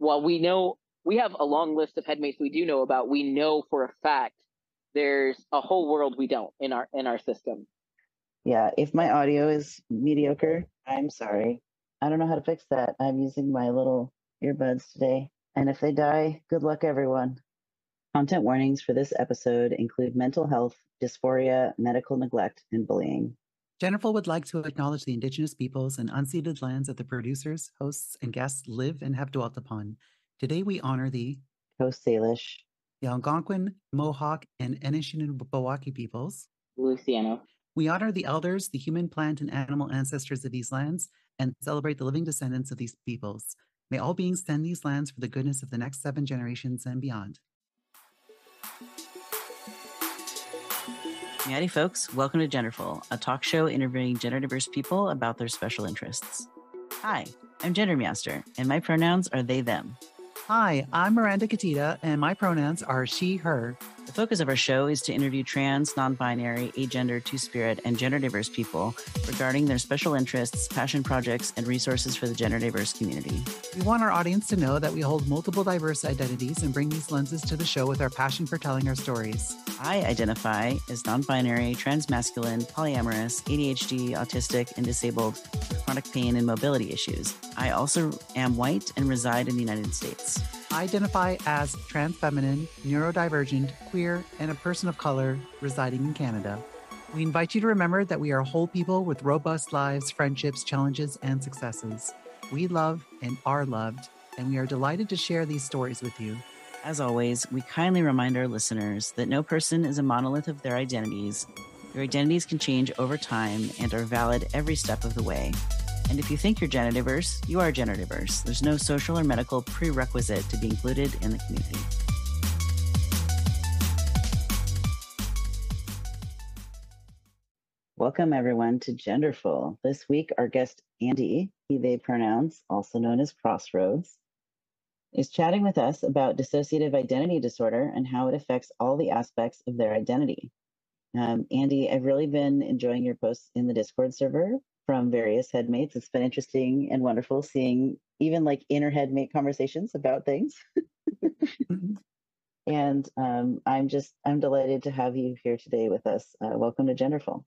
while we know we have a long list of headmates we do know about, we know for a fact there's a whole world we don't in our in our system. Yeah, if my audio is mediocre, I'm sorry. I don't know how to fix that. I'm using my little earbuds today. And if they die, good luck, everyone. Content warnings for this episode include mental health, dysphoria, medical neglect, and bullying. Genderful would like to acknowledge the Indigenous peoples and unceded lands that the producers, hosts, and guests live and have dwelt upon. Today we honor the Coast Salish, the Algonquin, Mohawk, and Anishinaabe peoples. Luciano. We honor the elders, the human, plant, and animal ancestors of these lands, and celebrate the living descendants of these peoples. May all beings tend these lands for the goodness of the next seven generations and beyond. Howdy, folks. Welcome to Genderful, a talk show interviewing gender diverse people about their special interests. Hi, I'm Gender Meowster, and my pronouns are they, them. Hi, I'm Miranda Katita, and my pronouns are she, her. The focus of our show is to interview trans, non binary, agender, two spirit, and gender diverse people regarding their special interests, passion projects, and resources for the gender diverse community. We want our audience to know that we hold multiple diverse identities and bring these lenses to the show with our passion for telling our stories. I identify as non binary, trans masculine, polyamorous, ADHD, autistic, and disabled with chronic pain and mobility issues. I also am white and reside in the United States. Identify as trans feminine, neurodivergent, queer, and a person of color residing in Canada. We invite you to remember that we are whole people with robust lives, friendships, challenges, and successes. We love and are loved, and we are delighted to share these stories with you. As always, we kindly remind our listeners that no person is a monolith of their identities. Your identities can change over time and are valid every step of the way. And if you think you're gender diverse, you are gender diverse. There's no social or medical prerequisite to be included in the community. Welcome, everyone, to Genderful. This week, our guest, Andy, he, they pronouns, also known as Crossroads, is chatting with us about dissociative identity disorder and how it affects all the aspects of their identity. Um, Andy, I've really been enjoying your posts in the Discord server from various headmates. It's been interesting and wonderful seeing even like inner headmate conversations about things. Mm-hmm. and um, I'm just I'm delighted to have you here today with us. Uh, welcome to Genderful.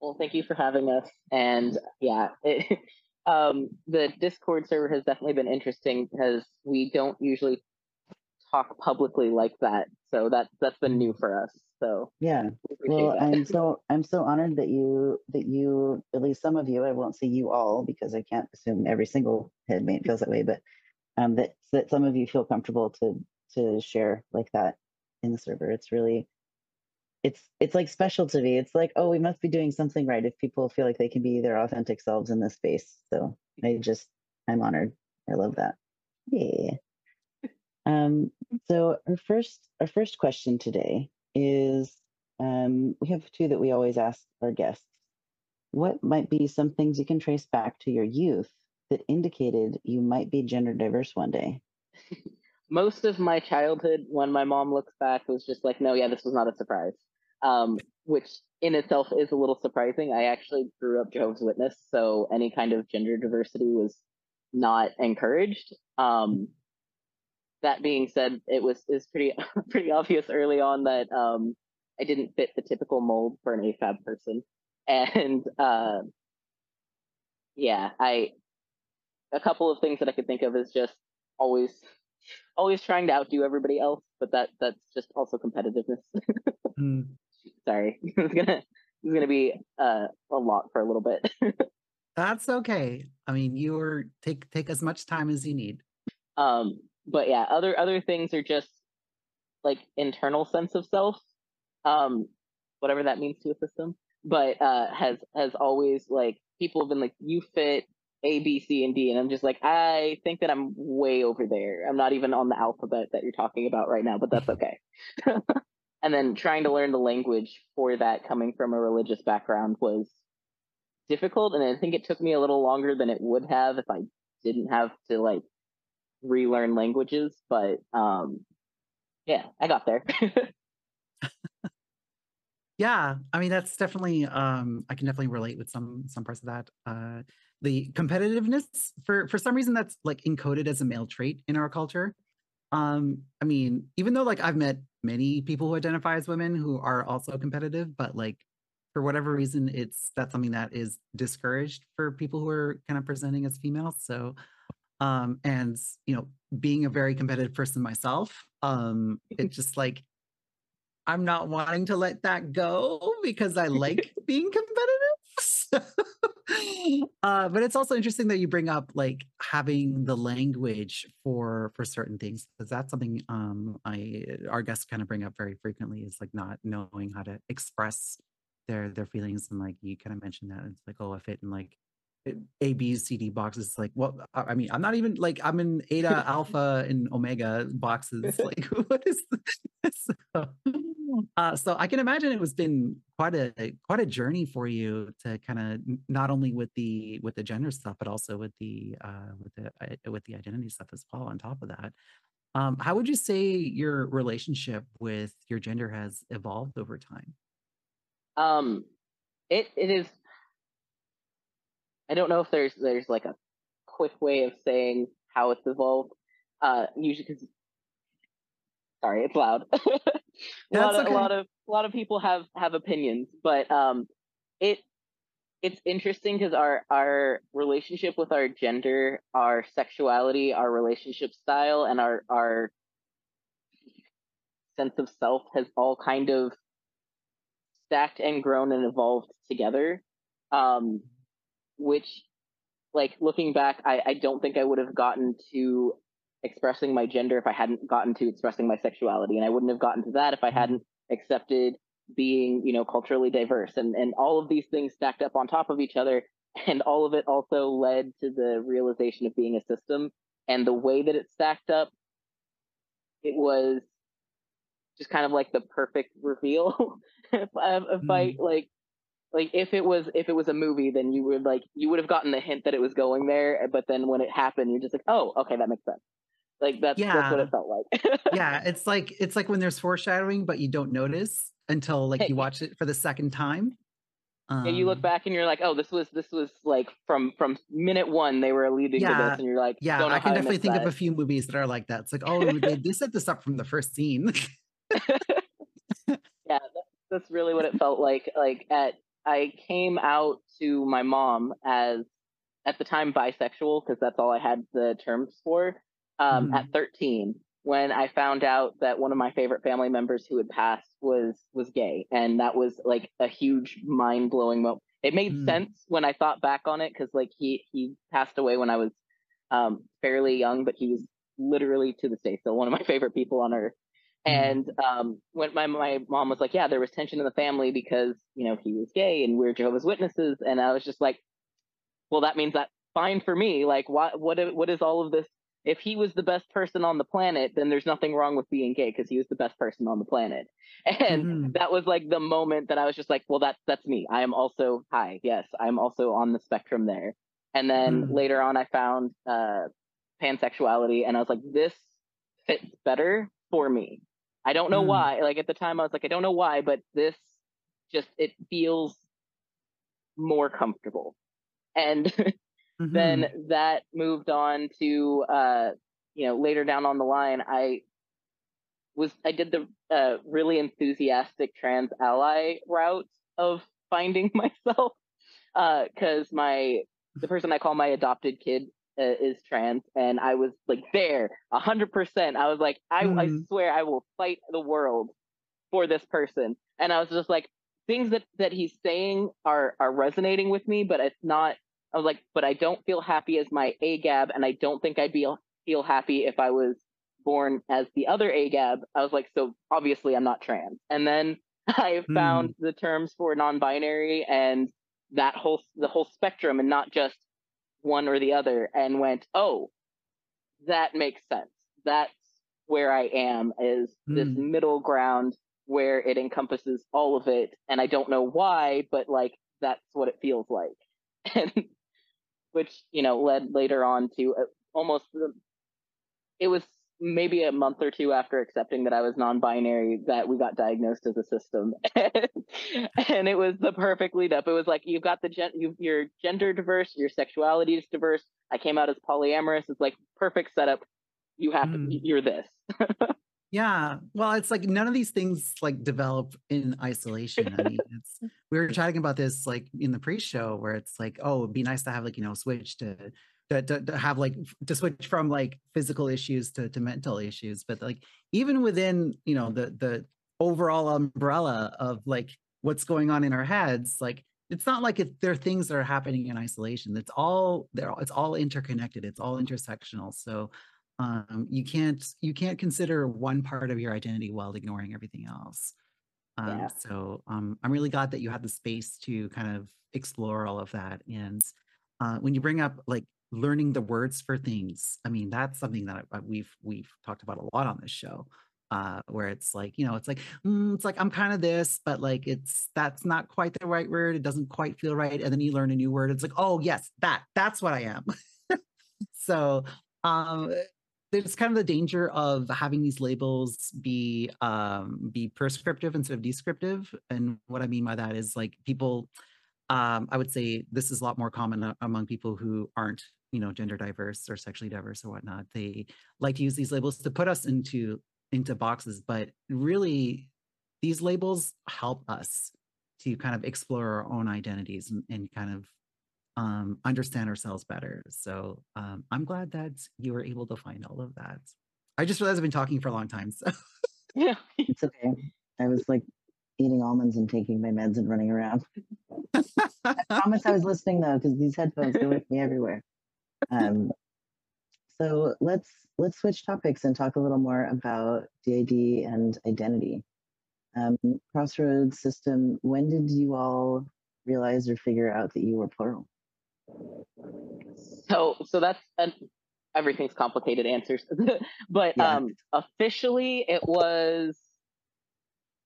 Well, thank you for having us. And yeah, it, um, the Discord server has definitely been interesting because we don't usually talk publicly like that. So that that's been new for us. So yeah. Well, that. I'm so I'm so honored that you that you at least some of you I won't say you all because I can't assume every single headmate feels that way, but um, that that some of you feel comfortable to to share like that in the server. It's really it's it's like special to me. It's like oh we must be doing something right if people feel like they can be their authentic selves in this space. So I just I'm honored. I love that. Yeah. Um, so our first our first question today is um, we have two that we always ask our guests. What might be some things you can trace back to your youth that indicated you might be gender diverse one day? Most of my childhood, when my mom looks back, was just like, no, yeah, this was not a surprise, um, which in itself is a little surprising. I actually grew up Jehovah's Witness, so any kind of gender diversity was not encouraged. Um, that being said, it was is pretty pretty obvious early on that um, I didn't fit the typical mold for an AFAB person, and uh, yeah, I a couple of things that I could think of is just always always trying to outdo everybody else, but that that's just also competitiveness. mm. Sorry, it's gonna it's gonna be uh, a lot for a little bit. that's okay. I mean, you're take take as much time as you need. Um, but yeah, other other things are just like internal sense of self, um, whatever that means to a system. But uh, has has always like people have been like, you fit A, B, C, and D, and I'm just like, I think that I'm way over there. I'm not even on the alphabet that you're talking about right now, but that's okay. and then trying to learn the language for that coming from a religious background was difficult, and I think it took me a little longer than it would have if I didn't have to like relearn languages, but um, yeah, I got there. yeah, I mean that's definitely um, I can definitely relate with some some parts of that. Uh, the competitiveness for for some reason that's like encoded as a male trait in our culture. Um, I mean, even though like I've met many people who identify as women who are also competitive, but like for whatever reason, it's that's something that is discouraged for people who are kind of presenting as females. So, um, and you know, being a very competitive person myself, um, it's just like I'm not wanting to let that go because I like being competitive. uh, but it's also interesting that you bring up like having the language for for certain things because that's something um I our guests kind of bring up very frequently is like not knowing how to express their their feelings and like you kind of mentioned that it's like oh if it and like a b c d boxes like what i mean i'm not even like i'm in eta alpha and omega boxes like what is this? Uh, so i can imagine it was been quite a quite a journey for you to kind of not only with the with the gender stuff but also with the uh with the uh, with the identity stuff as well on top of that. Um how would you say your relationship with your gender has evolved over time? Um it it is I don't know if there's there's like a quick way of saying how it's evolved. Uh, usually because sorry, it's loud. a lot of okay. a lot of a lot of people have have opinions, but um, it it's interesting because our our relationship with our gender, our sexuality, our relationship style, and our our sense of self has all kind of stacked and grown and evolved together. Um, which like looking back I, I don't think i would have gotten to expressing my gender if i hadn't gotten to expressing my sexuality. And i wouldn't have gotten to that if i mm-hmm. hadn't accepted being you know culturally diverse. And and all of these things stacked up on top of each other. And all of it also led to the realization of being a system. And the way that it stacked up it was just kind of like the perfect reveal if, I, mm. I like like if it was if it was a movie then you would like you would have gotten the hint that it was going there but then when it happened you're just like oh okay that makes sense. Like that's yeah. that's what it felt like. Yeah it's like it's like when there's foreshadowing but you don't notice until like you watch it for the second time. Um, and you look um back and you're like oh this was this was like from from minute one they were leading yeah, to this and you're like yeah i can definitely think that. of a few movies that are like that. It's like oh they, they set this up from the first scene. Yeah that's, that's really what it felt like like at I came out to my mom as at the time bisexual because that's all I had the terms for um, mm. at 13 when I found out that one of my favorite family members who had passed was was gay and that was like a huge mind blowing moment. It made mm. sense when I thought back on it because like he he passed away when I was um, fairly young, but he was literally to this day still one of my favorite people on earth. Mm-hmm. And um, when my my mom was like, "Yeah, there was tension in the family because you know he was gay and we're Jehovah's Witnesses," and I was just like, "Well, that means that's fine for me. Like, what what what is all of this? If he was the best person on the planet, then there's nothing wrong with being gay because he was the best person on the planet." And mm-hmm. that was like the moment that I was just like, "Well, that's that's me. I am also hi, yes, I'm also on the spectrum there." And then mm-hmm. later on, I found uh, pansexuality, and I was like, "This fits better for me." I don't know mm. why. Like at the time, I was like, I don't know why, but this just it feels more comfortable. And mm-hmm. then that moved on to uh, you know later down on the line, I was I did the uh, really enthusiastic trans ally route of finding myself because uh, my the person I call my adopted kid uh, is trans and i was like there a hundred percent i was like I, mm. I mm-hmm. swear i will fight the world for this person and i was just like things that that he's saying are are resonating with me but it's not i was like but i don't feel happy as my agab and i don't think i'd be feel happy if i was born as the other agab i was like so obviously i'm not trans and then i found mm. the terms for non-binary and that whole the whole spectrum and not just one or the other and went, oh, that makes sense. That's where I am is mm. this hmm. middle ground where it encompasses all of it. And I don't know why, but like that's what it feels like. And which, you know, led later on to uh, almost the, it was maybe a month or two after accepting that I was non-binary that we got diagnosed as a system, and it was the perfect lead up. It was like you've got the gen, you, you're gender diverse, your sexuality is diverse. I came out as polyamorous. It's like perfect setup. You have Mm. you're this. Yeah. Well, it's like none of these things like develop in isolation. I mean, it's we were chatting about this like in the pre-show where it's like, oh, it'd be nice to have like, you know, switch to to have like to switch from like physical issues to, to mental issues. But like even within, you know, the the overall umbrella of like what's going on in our heads, like it's not like it, there are things that are happening in isolation. It's all there, it's all interconnected, it's all intersectional. So um, you can't you can't consider one part of your identity while ignoring everything else um, Yeah. so um, i'm really glad that you had the space to kind of explore all of that and uh, when you bring up like learning the words for things. I mean that's something that we've we've talked about a lot on this show uh, where it's like you know it's like mm, it's like i'm kind of this but like it's that's not quite the right word. It doesn't quite feel right. And then you learn a new word. It's like oh yes that that's what i am. So um there's kind of the danger of having these labels be um be prescriptive instead of descriptive. And what i mean by that is like people um i would say this is a lot more common among people who aren't you know gender diverse or sexually diverse or whatnot they like to use these labels to put us into into boxes but really these labels help us to kind of explore our own identities and, and kind of um, understand ourselves better. So um, I'm glad that you were able to find all of that. I just realized I've been talking for a long time. So yeah. It's okay. I was like eating almonds and taking my meds and running around. I promise I was listening though, because these headphones go with me everywhere. Um, so let's let's switch topics and talk a little more about DID and identity. Um, Crossroads system. When did you all realize or figure out that you were plural? So so that's an, everything's complicated answers, but Yeah. um, officially it was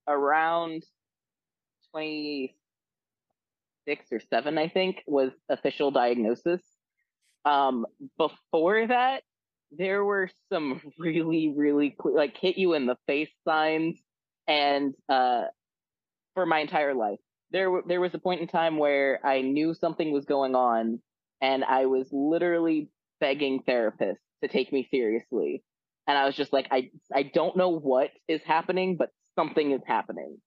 around twenty six or seven, I think, was official diagnosis. Um, before that, there were some really really cle- like hit you in the face signs, and uh, for my entire life there there was a point in time where I knew something was going on, and I was literally begging therapists to take me seriously. And I was just like, I I don't know what is happening, but something is happening.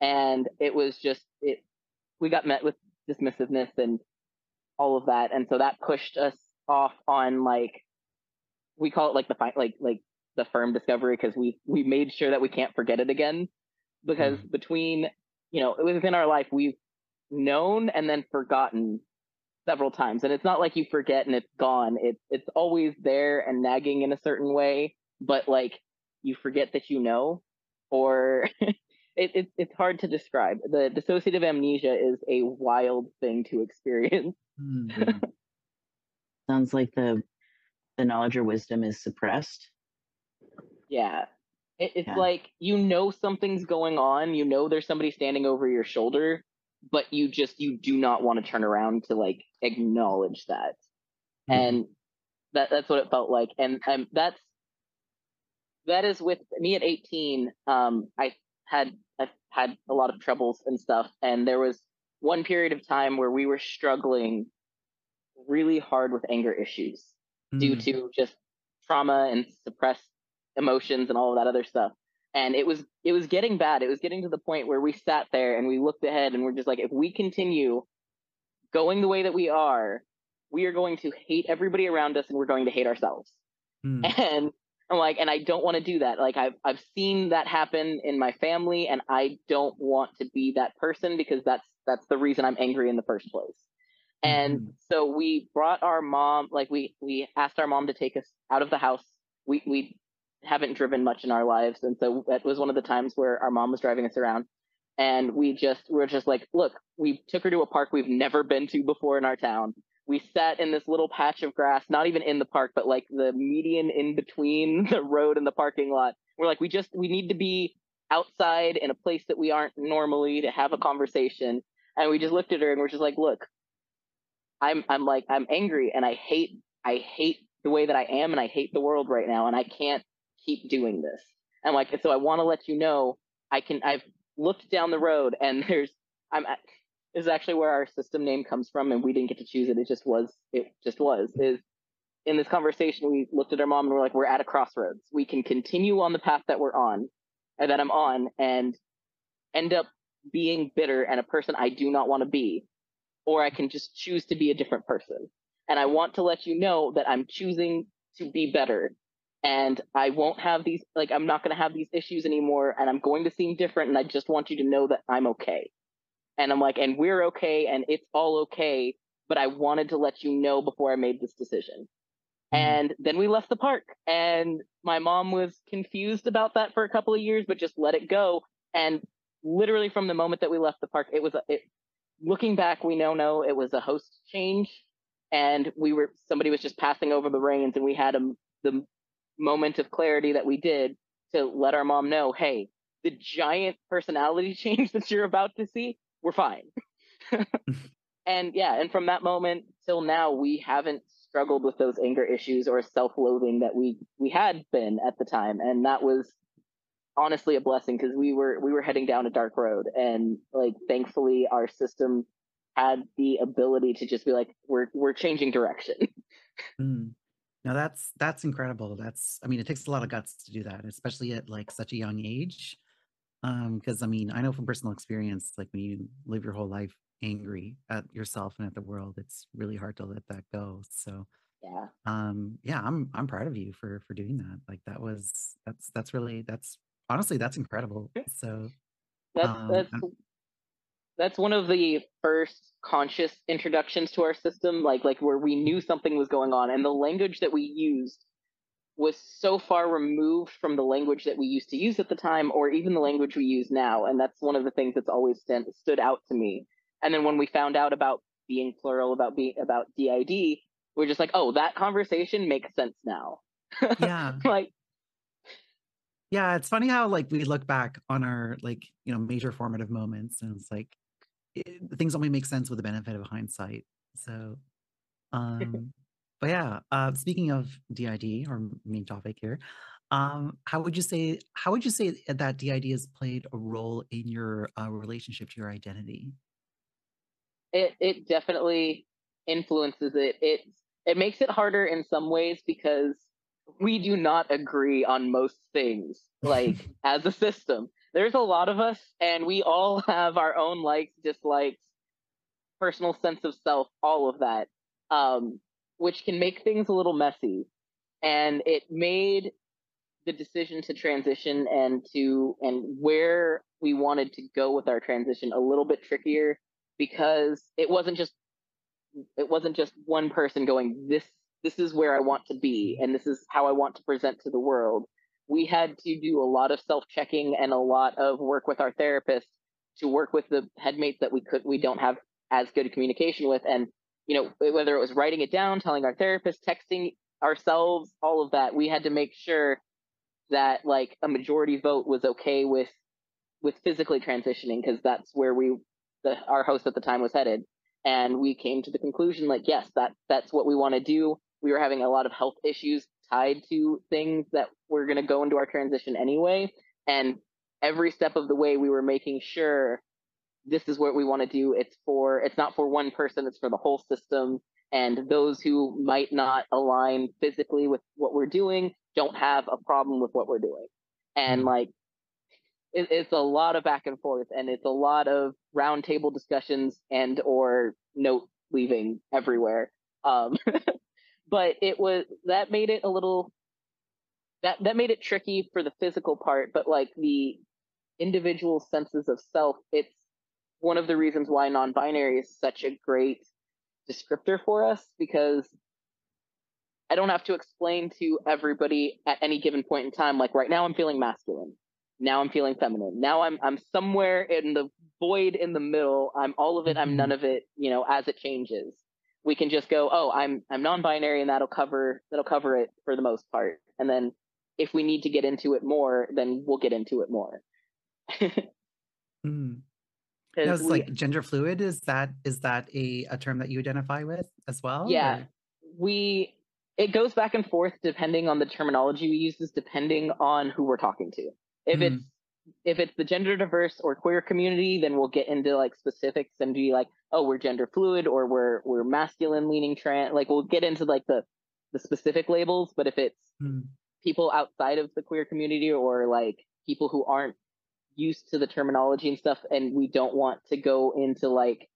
And it was just it. We got met with dismissiveness and all of that, and so that pushed us off on like we call it like the fi- like like the firm discovery because we we made sure that we can't forget it again. Because between you know within our life we've known and then forgotten several times. And it's not like you forget and it's gone. It's it's always there and nagging in a certain way but like you forget that you know or it, it it's hard to describe. The dissociative amnesia is a wild thing to experience. Mm, Sounds like the the knowledge or wisdom is suppressed. Yeah. It, it's Yeah. like you know something's going on, you know there's somebody standing over your shoulder, but you just you do not want to turn around to like acknowledge that. Mhm. And that that's what it felt like. And um, that's that is with me at 18, um I had I had a lot of troubles and stuff and there was one period of time where we were struggling really hard with anger issues due mm, to just trauma and suppressed emotions and all of that other stuff. And it was it was getting bad. It was getting to the point where we sat there and we looked ahead and we're just like, if we continue going the way that we are, we are going to hate everybody around us and we're going to hate ourselves. mm, And I'm like, and I don't want to do that. Like I've I've seen that happen in my family, and I don't want to be that person because that's that's the reason I'm angry in the first place. And Mhm. so we brought our mom, like we we asked our mom to take us out of the house. We we haven't driven much in our lives, and so that was one of the times where our mom was driving us around, and we just we were just like, look, we took her to a park we've never been to before in our town. We sat in this little patch of grass, not even in the park, but like the median in between the road and the parking lot. We're like, we just we need to be outside in a place that we aren't normally to have a conversation. And we just looked at her and we're just like, look, I'm I'm like I'm angry and I hate I hate the way that I am and I hate the world right now and I can't keep doing this. And like, so I want to let you know I can. I've looked down the road, and there's I'm. This is actually where our system name comes from, and we didn't get to choose it. It just was. It just was. Is in this conversation, we looked at our mom and we're like, we're at a crossroads. We can continue on the path that we're on, and that I'm on, and end up being bitter and a person I do not want to be, or I can just choose to be a different person. And I want to let you know that I'm choosing to be better. And I won't have these, like, I'm not going to have these issues anymore. And I'm going to seem different. And I just want you to know that I'm okay. And I'm like, and we're okay. And it's all okay. But I wanted to let you know before I made this decision. Mm-hmm. And then we left the park. And my mom was confused about that for a couple of years, but just let it go. And literally from the moment that we left the park, it was it, looking back, we now know no, it was a host change, and we were somebody was just passing over the reins, and we had a, the moment of clarity that we did to let our mom know, hey, the giant personality change that you're about to see, we're fine. and yeah, and from that moment till now, we haven't struggled with those anger issues or self-loathing that we we had been at the time, and that was honestly a blessing because we were we were heading down a dark road and like thankfully our system had the ability to just be like we're we're changing direction. Mm. now that's that's incredible. That's i mean it takes a lot of guts to do that especially at like such a young age. Um because i mean i know from personal experience like when you live your whole life angry at yourself and at the world it's really hard to let that go. So yeah. um yeah i'm i'm proud of you for for doing that. Like that was that's that's really that's honestly, that's incredible. So that's um, that's that's one of the first conscious introductions to our system, like like where we knew something was going on, and the language that we used was so far removed from the language that we used to use at the time, or even the language we use now. And that's one of the things that's always stand, stood out to me. And then when we found out about being plural, about being about DID, we're just like, oh, that conversation makes sense now. Yeah. like yeah, it's funny how like we look back on our like, you know, major formative moments and it's like it, things only make sense with the benefit of hindsight. So um but yeah, uh speaking of DID or main topic here, um how would you say how would you say that DID has played a role in your uh, relationship to your identity? It it definitely influences it. It it makes it harder in some ways because we do not agree on most things like as a system. There's a lot of us and we all have our own likes dislikes personal sense of self all of that um, which can make things a little messy. And it made the decision to transition and to and where we wanted to go with our transition a little bit trickier because it wasn't just it wasn't just one person going this this is where I want to be and this is how I want to present to the world. We had to do a lot of self-checking and a lot of work with our therapist to work with the headmates that we could we don't have as good communication with. And you know whether it was writing it down telling our therapist texting ourselves all of that we had to make sure that like a majority vote was okay with with physically transitioning because that's where we the our host at the time was headed. And we came to the conclusion like yes that that's what we want to do we were having a lot of health issues tied to things that were going to go into our transition anyway. And every step of the way, we were making sure this is what we want to do. It's for, it's not for one person, it's for the whole system. And those who might not align physically with what we're doing don't have a problem with what we're doing. And mm-hmm. like, it, it's a lot of back and forth and it's a lot of roundtable discussions and or note leaving everywhere. Um, but it was that made it a little that that made it tricky for the physical part but like the individual senses of self it's one of the reasons why non-binary is such a great descriptor for us because I don't have to explain to everybody at any given point in time like right now I'm feeling masculine now I'm feeling feminine now I'm I'm somewhere in the void in the middle I'm all of it I'm none mm-hmm. of it you know as it changes we can just go, oh, I'm I'm non-binary, and that'll cover that'll cover it for the most part. And then if we need to get into it more, then we'll get into it more. mm. was we, like gender fluid. Is that is that a, a term that you identify with as well? Yeah, or? we it goes back and forth depending on the terminology we use, depending on who we're talking to. If Mm. it's if it's the gender diverse or queer community, then we'll get into like specifics and be like, oh, we're gender fluid or we're we're masculine leaning trans. Like we'll get into like the the specific labels. But if it's Mm. people outside of the queer community or like people who aren't used to the terminology and stuff, and we don't want to go into like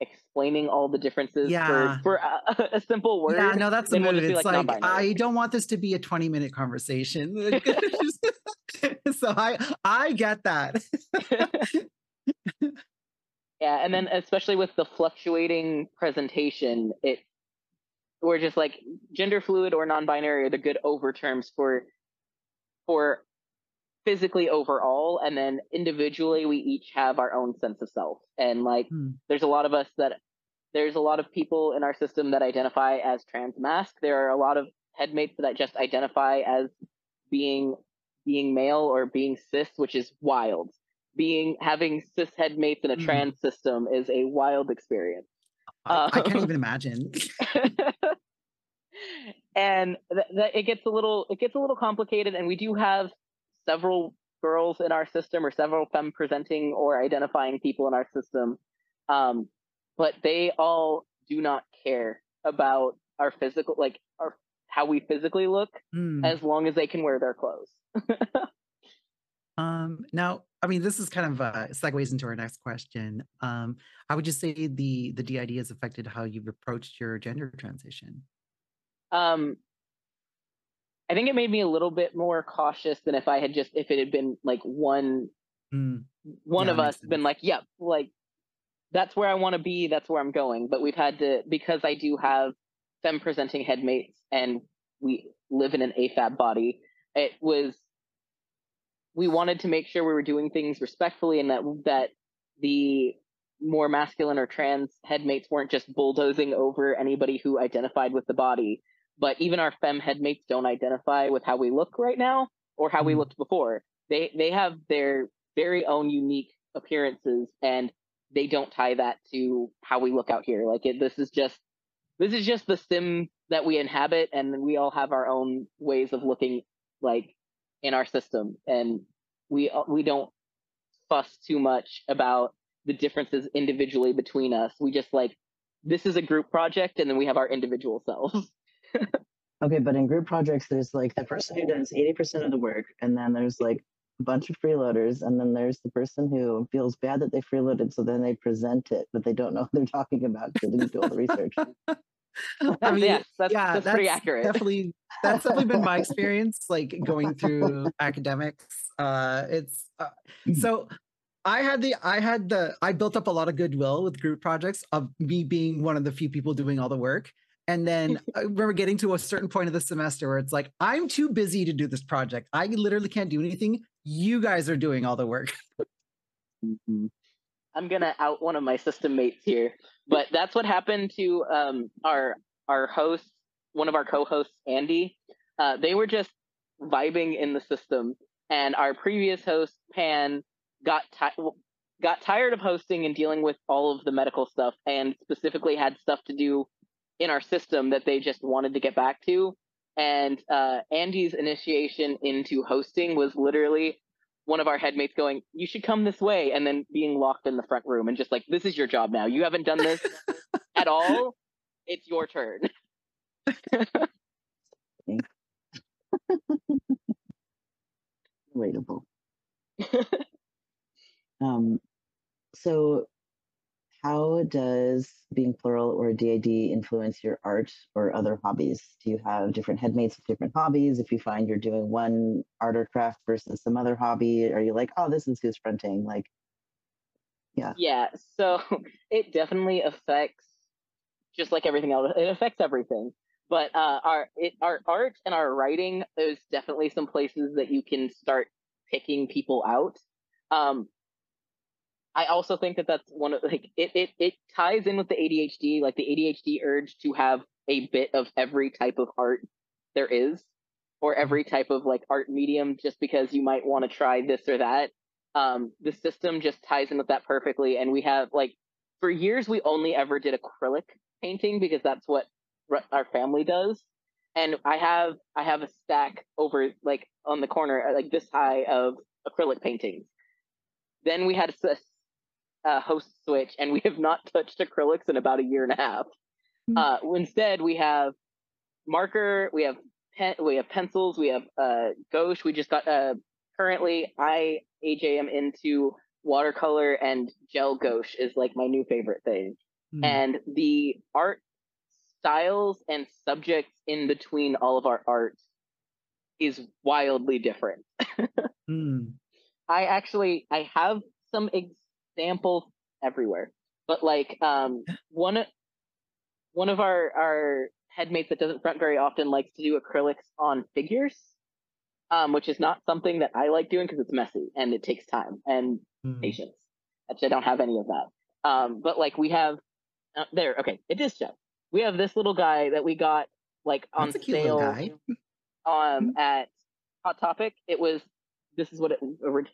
explaining all the differences Yeah. for for a, a simple word. Yeah, no, that's the mood. It's like like. I don't want this to be a 20 minute conversation. so I I get that. Yeah, and then especially with the fluctuating presentation, it we're just like gender fluid or non-binary are the good over terms for for physically overall, and then individually we each have our own sense of self. And like Hmm. there's a lot of us that there's a lot of people in our system that identify as trans mask. There are a lot of headmates that just identify as being being male or being cis, which is wild. Being having cis headmates in a Mm. trans system is a wild experience. I, I can't Um, even imagine. and th- th- it gets a little it gets a little complicated and we do have several girls in our system or several femme presenting or identifying people in our system um, but they all do not care about our physical like our how we physically look Hmm. as long as they can wear their clothes Um, now, I mean, this is kind of uh, segues into our next question. Um, how would you say the the DID has affected how you've approached your gender transition? um i think it made me a little bit more cautious than if i had just if it had been like one Hmm. one Yeah, of us makes been like, yep, like that's where I want to be, that's where I'm going. But we've had to because I do have femme presenting headmates and we live in an AFAB body, it was we wanted to make sure we were doing things respectfully and that that the more masculine or trans headmates weren't just bulldozing over anybody who identified with the body. But even our fem headmates don't identify with how we look right now or how we Mm. looked before. They they have their very own unique appearances and they don't tie that to how we look out here like it, this is just this is just the sim that we inhabit and we all have our own ways of looking like in our system and we uh, we don't fuss too much about the differences individually between us we just like this is a group project and then we have our individual selves Okay, but in group projects, there's like the person who does 80% of the work, and then there's like a bunch of freeloaders, and then there's the person who feels bad that they freeloaded, so then they present it, but they don't know what they're talking about because they didn't do all the research. I mean, yes that's, yeah, that's pretty accurate Definitely, that's definitely been my experience. Like going through academics, uh, it's uh, Mhm. so. I had the I had the I built up a lot of goodwill with group projects of me being one of the few people doing all the work. And then I remember getting to a certain point of the semester where it's like, I'm too busy to do this project. I literally can't do anything. You guys are doing all the work. Mhm. I'm gonna out one of my system mates here, but that's what happened to um, our our host, one of our co-hosts, Andy. Uh, they were just vibing in the system, and our previous host, Pan, got ti- got tired of hosting and dealing with all of the medical stuff, and specifically had stuff to do in our system that they just wanted to get back to. And uh, Andy's initiation into hosting was literally one of our headmates going, "You should come this way," and then being locked in the front room and just like, "This is your job now. You haven't done this at all. It's your turn." Relatable. Um, so, how does being plural or DID influence your art or other hobbies? Do you have different headmates with different hobbies? If you find you're doing one art or craft versus some other hobby, are you like, oh, this is who's fronting? Like, yeah, Yeah. so it definitely affects, just like everything else, it affects everything. But uh, our it, our art and our writing, there's definitely some places that you can start picking people out. Um, I also think that that's one of like it, it it ties in with the ADHD, like the ADHD urge to have a bit of every type of art there is, or every type of like art medium, just because you might want to try this or that. Um, the system just ties in with that perfectly, and we have like for years we only ever did acrylic painting because that's what our family does. and I have I have a stack over like on the corner, uh, like this high of acrylic paintings. Then we had a, a host switch, and we have not touched acrylics in about a year and a half. Mm-hmm. Uh, instead, we have marker, we have pen, we have pencils, we have uh, gouache. We just got uh, currently I AJ am into watercolor and gel gouache is like my new favorite thing. Mm. And the art styles and subjects in between all of our art is wildly different. mm. I actually I have some examples everywhere, but like um one one of our our headmates that doesn't front very often likes to do acrylics on figures, um, which is not something that I like doing because it's messy and it takes time and mm. patience. Actually, I don't have any of that. Um, but like we have uh, there, okay, it is show we have this little guy that we got like on sale um hmm. at Hot Topic. It was this is what it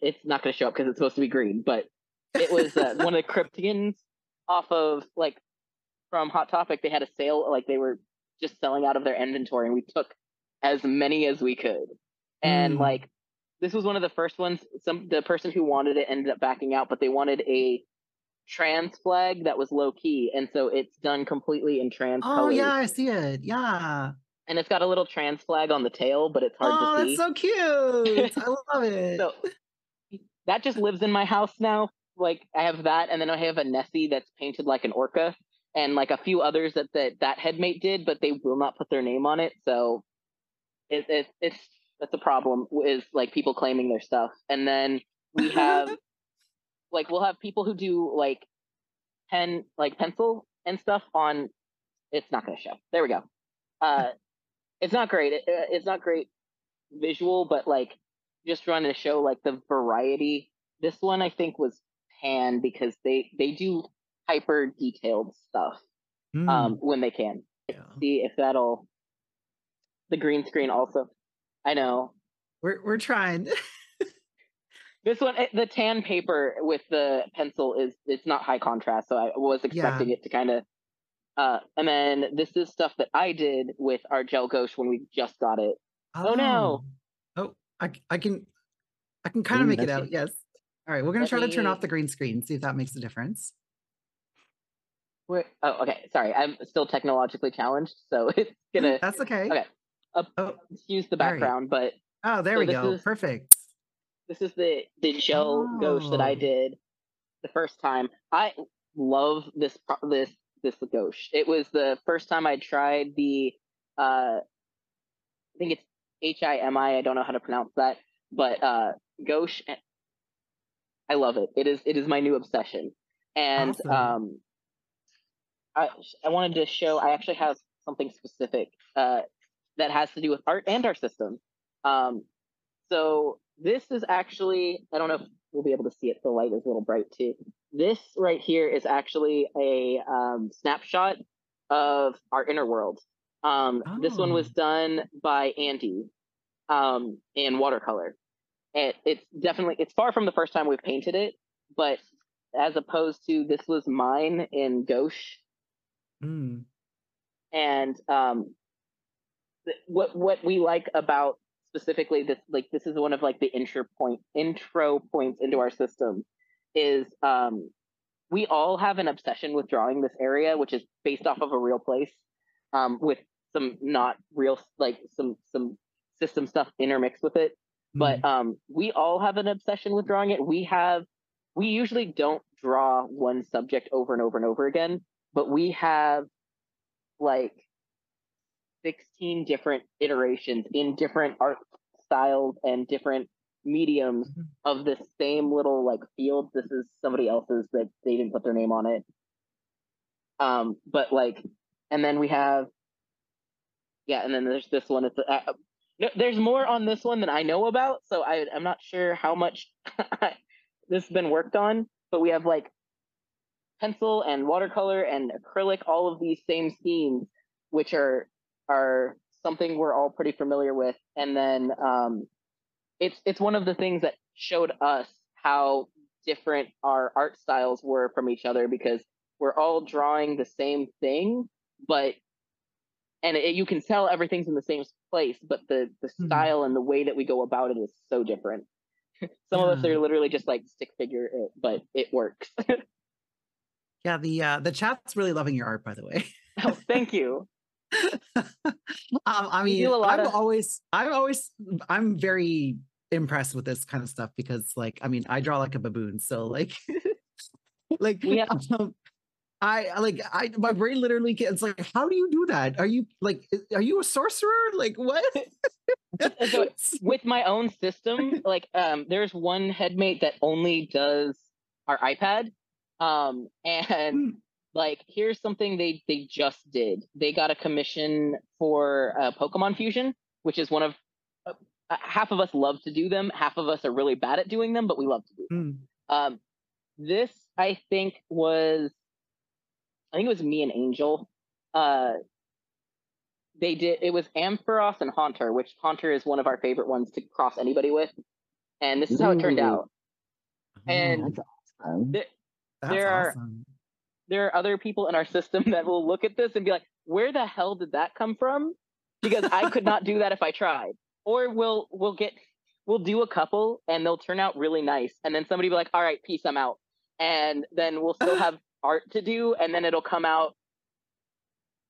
it's not going to show up because it's supposed to be green, but it was uh, one of the Kryptonians off of like from Hot Topic. They had a sale, like they were just selling out of their inventory, and we took as many as we could. And mm. like this was one of the first ones. Some the person who wanted it ended up backing out, but they wanted a trans flag that was low key, and so it's done completely in trans. Oh colors. yeah, I see it. Yeah. And it's got a little trans flag on the tail, but it's hard oh, to see. that's so cute. I love it. So that just lives in my house now. Like I have that, and then I have a Nessie that's painted like an orca, and like a few others that that that headmate did, but they will not put their name on it. So it, it it's that's a problem. Is like people claiming their stuff, and then we have like we'll have people who do like pen like pencil and stuff on it's not going to show there we go uh it's not great it, it's not great visual but like just trying to show like the variety this one i think was pan because they they do hyper detailed stuff mm. um when they can yeah. see if that'll the green screen also i know we're we're trying This one, eh, the tan paper with the pencil is it's not high contrast, so I was expecting yeah. it to kind of. Uh, and then this is stuff that I did with our gel gouache when we just got it. Oh, oh no! Oh, I, I can, I can kind of make it out. Yes. All right, we're gonna try me... to turn off the green screen, see if that makes a difference. Wait, oh, okay. Sorry, I'm still technologically challenged, so it's gonna. That's okay. Okay. Uh, oh, excuse the background, right. but. Oh, there so we go. Is... Perfect this is the the gel oh. gouache that I oh. did the first time. I love this this this gouache. It was the first time I tried the uh I think it's H I M I. I don't know how to pronounce that, but uh gouache. I love it. It is it is my new obsession, and awesome. um, I I wanted to show. I actually have something specific uh that has to do with art and our system. Um, so this is actually, I don't know if we'll be able to see it. The light is a little bright too. This right here is actually a um, snapshot of our inner world. Um, oh. This one was oh. done by Andy um, in watercolor. It, it's definitely, it's far from the first time we've painted it, but as opposed to this was mine in gouache. Mm. And um, what what we like about specifically this like this is one of like the intro point intro points into our system is um we all have an obsession with drawing this area which is based off of a real place um with some not real like some some system stuff intermixed with it. But um we all have an obsession with drawing it we have we usually don't draw one subject over and over and over again but we have like 16 different iterations in different art styles and different mediums mm-hmm. of the same little like field. This is somebody else's that they didn't put their name on it. Um, but like, and then we have, yeah, and then there's this one. It's uh, there's more on this one than I know about, so I I'm not sure how much this has been worked on. But we have like pencil and watercolor and acrylic, all of these same schemes, which are are something we're all pretty familiar with. And then um, it's it's one of the things that showed us how different our art styles were from each other because we're all drawing the same thing, but and it, you can tell everything's in the same place, but the the Mhm. style and the way that we go about it is so different. Some of us are literally just like stick figure it, but it works. Yeah, the uh the chat's really loving your art, by the way. oh, thank you. um, I mean, do a lot I'm of- always, I'm always, I'm very impressed with this kind of stuff because, like, I mean, I draw like a baboon, so like, like, have- um, I like, I my brain literally gets like, how do you do that? Are you like, are you a sorcerer? Like, what? So with my own system, like um there's one headmate that only does our iPad. Um and Mm. like here's something they they just did. They got a commission for uh, Pokemon Fusion, which is one of uh, uh, half of us love to do them, half of us are really bad at doing them, but we love to do. Them. Mm. Um this I think was I think it was me and Angel. Uh they did it was Ampharos and Haunter, which Haunter is one of our favorite ones to cross anybody with. And this is how it turned Ooh. out. And That's awesome. th- there are- awesome. there are other people in our system that will look at this and be like, "Where the hell did that come from?" Because I could not do that if I tried. Or we'll we'll get we'll do a couple and they'll turn out really nice, and then somebody will be like, "All right, peace, I'm out," and then we'll still have art to do, and then it'll come out.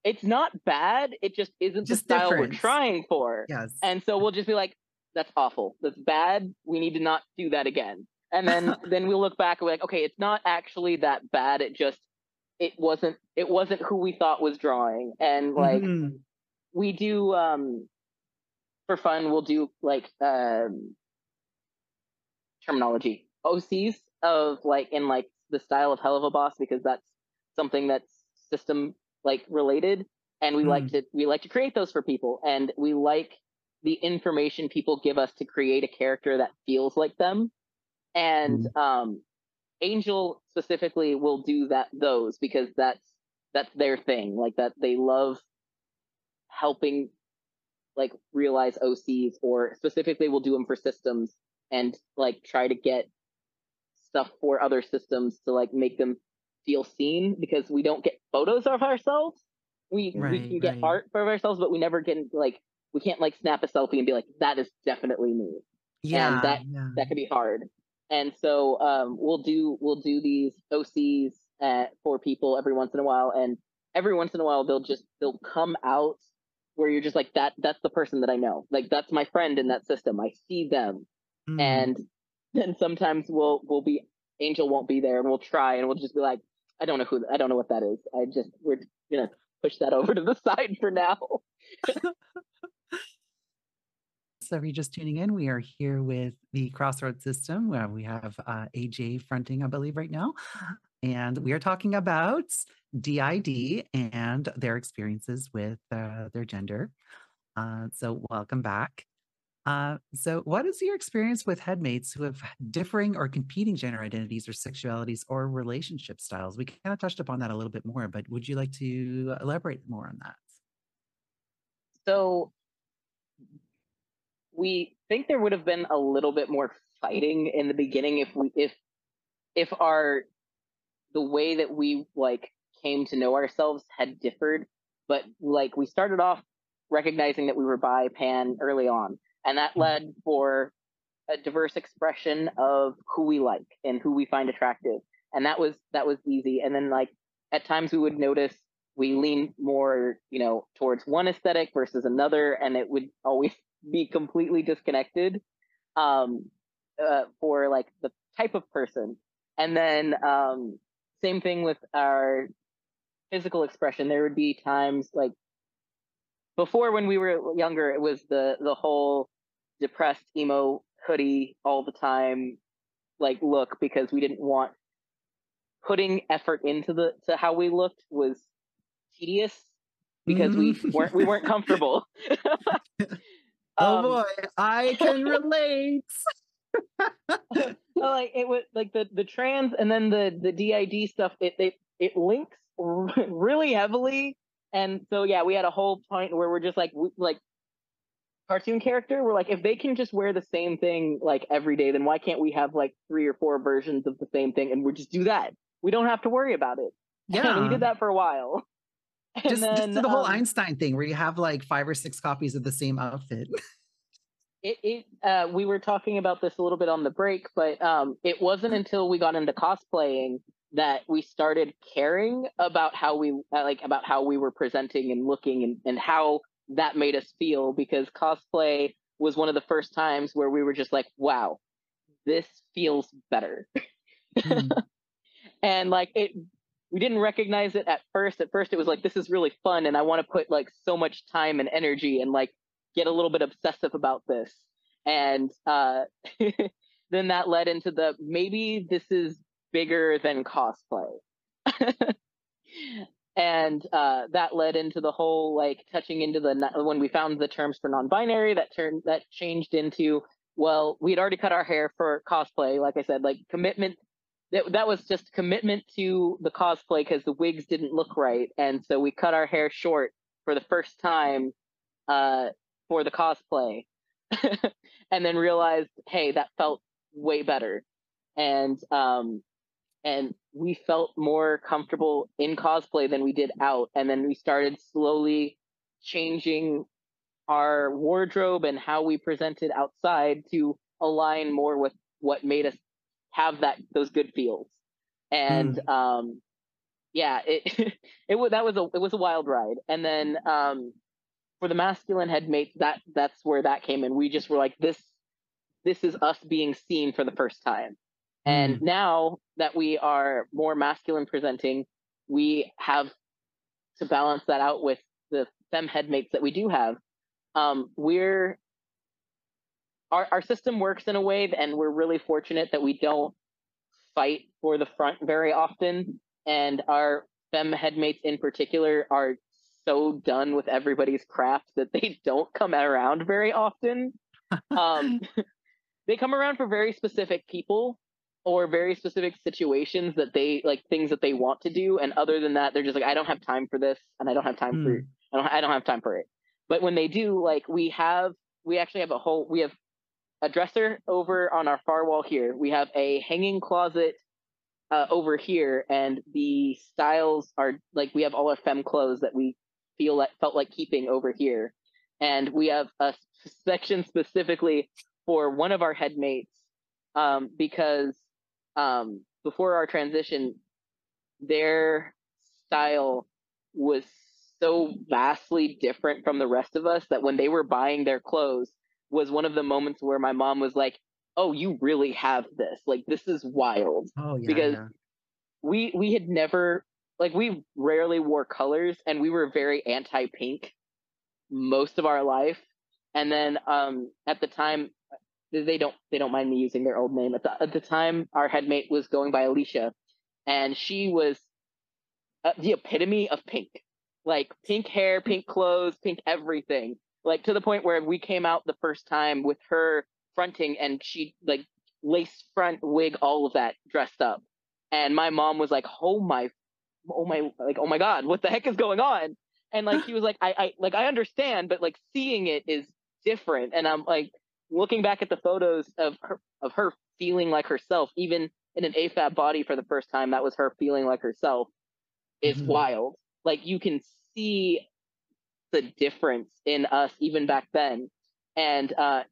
It's not bad. It just isn't Just the style different. we're trying for. Yes. And so we'll just be like, that's awful. That's bad. We need to not do that again. And then then we'll look back and we're like, okay, it's not actually that bad. It just it wasn't it wasn't who we thought was drawing. And like Mhm. we do um for fun, we'll do like um terminology. OCs of like in like the style of Helluva Boss because that's something that's system like related. And we like to we like to create those for people. And we like the information people give us to create a character that feels like them. And um angel specifically will do that those because that's that's their thing like that they love helping like realize ocs or specifically we'll do them for systems and like try to get stuff for other systems to like make them feel seen because we don't get photos of ourselves we we can get right. art for ourselves but we never get like we can't like snap a selfie and be like that is definitely me Yeah. that- yeah. that could be hard and so um we'll do we'll do these ocs uh, for people every once in a while and every once in a while they'll just they'll come out where you're just like that that's the person that i know like that's my friend in that system i see them Mm. and then sometimes we'll we'll be angel won't be there and we'll try and we'll just be like i don't know who i don't know what that is i just we're gonna push that over to the side for now So, if you're just tuning in, we are here with the Crossroads system where we have uh, AJ fronting, I believe, right now. And we are talking about DID and their experiences with uh, their gender. Uh, so, welcome back. Uh, so, what is your experience with headmates who have differing or competing gender identities or sexualities or relationship styles? We kind of touched upon that a little bit more, but would you like to elaborate more on that? so we think there would have been a little bit more fighting in the beginning if we if if our the way that we like came to know ourselves had differed but like we started off recognizing that we were bi pan early on and that led for a diverse expression of who we like and who we find attractive. And that was that was easy. And then like at times we would notice we lean more you know towards one aesthetic versus another and it would always be completely disconnected um uh, for like the type of person. And then um same thing with our physical expression. There would be times like before when we were younger it was the the whole depressed emo hoodie all the time like look because we didn't want putting effort into the to how we looked was tedious because we Mhm. weren't we weren't comfortable Oh Um, boy, I can relate. like it was like the the trans and then the the DID stuff it it it links really heavily and so yeah we had a whole point where we're just like we, like cartoon character we're like if they can just wear the same thing like every day then why can't we have like three or four versions of the same thing and we just do that? We don't have to worry about it. And we did that for a while. Just, just then, do the whole um, Einstein thing where you have like five or six copies of the same outfit. it, it uh, we were talking about this a little bit on the break, but um, it wasn't until we got into cosplaying that we started caring about how we uh, like about how we were presenting and looking and, and how that made us feel because cosplay was one of the first times where we were just like wow this feels better. Mm. and like it we didn't recognize it at first. At first it was like this is really fun and i want to put like so much time and energy and like get a little bit obsessive about this. And uh then that led into the maybe this is bigger than cosplay and uh that led into the whole like touching into the when we found the terms for non-binary that turned that changed into well we had already cut our hair for cosplay like i said like commitment that, that was just commitment to the cosplay because the wigs didn't look right. And so we cut our hair short for the first time uh for the cosplay. And then realized hey that felt way better. And um and we felt more comfortable in cosplay than we did out and then we started slowly changing our wardrobe and how we presented outside to align more with what made us have that those good feels. And um yeah it it was that was a it was a wild ride. And then um for the masculine headmates that that's where that came in. We just were like this this is us being seen for the first time and now that we are more masculine presenting, we have to balance that out with the fem headmates that we do have. Um, we're our our system works in a way, and we're really fortunate that we don't fight for the front very often, and our fem headmates in particular are so done with everybody's craft that they don't come around very often. Um, they come around for very specific people or very specific situations that they like things that they want to do and other than that they're just like i don't have time for this and i don't have time for I don't, I don't have time for it. But when they do like we have we actually have a whole we have a dresser over on our far wall here. We have a hanging closet uh, over here and the styles are like we have all our femme clothes that we feel like felt like keeping over here. And we have a section specifically for one of our headmates um, because um, before our transition, their style was so vastly different from the rest of us that when they were buying their clothes was one of the moments where my mom was like, "Oh, you really have this. Like this is wild." Oh yeah. Because- yeah. We we had never like we rarely wore colors and we were very anti-pink most of our life. And then um at the time they don't they don't mind me using their old name. At the at the time our headmate was going by Alicia and she was uh, the epitome of pink. Like pink hair pink clothes pink everything. Like to the point where we came out the first time with her fronting and she like lace front wig all of that dressed up. And my mom was like oh my oh my like oh my god what the heck is going on? And like she was like I I like I understand but like seeing it is different. And I'm like looking back at the photos of her of her feeling like herself, even in an AFAB body for the first time, that was her feeling like herself, is Mhm. wild. Like you can see the difference in us even back then. And uh,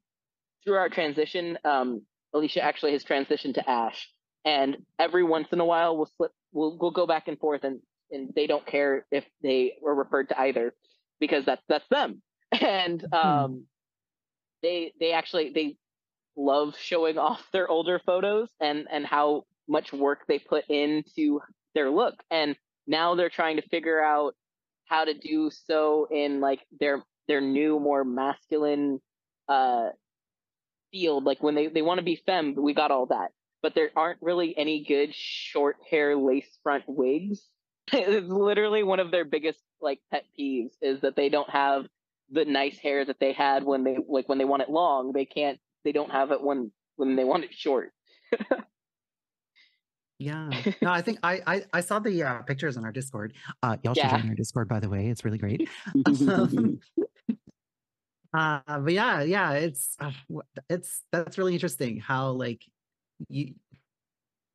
through our transition, um, Alicia actually has transitioned to Ash, and every once in a while we'll slip, we'll we'll go back and forth, and and they don't care if they were referred to either, because that's that's them. And um, they they actually they love showing off their older photos and and how much work they put into their look. And now they're trying to figure out how to do so in like their their new more masculine uh field. Like when they they want to be femme we got all that. But there aren't really any good short hair lace front wigs. It's literally one of their biggest like pet peeves is that they don't have the nice hair that they had when they like when they want it long they can't they don't have it when when they want it short Yeah. No, I think I I, I saw the uh, pictures on our Discord. Uh, y'all should Yeah. join our Discord, by the way. It's really great. Um, uh, but yeah, yeah, it's uh, it's that's really interesting how like you.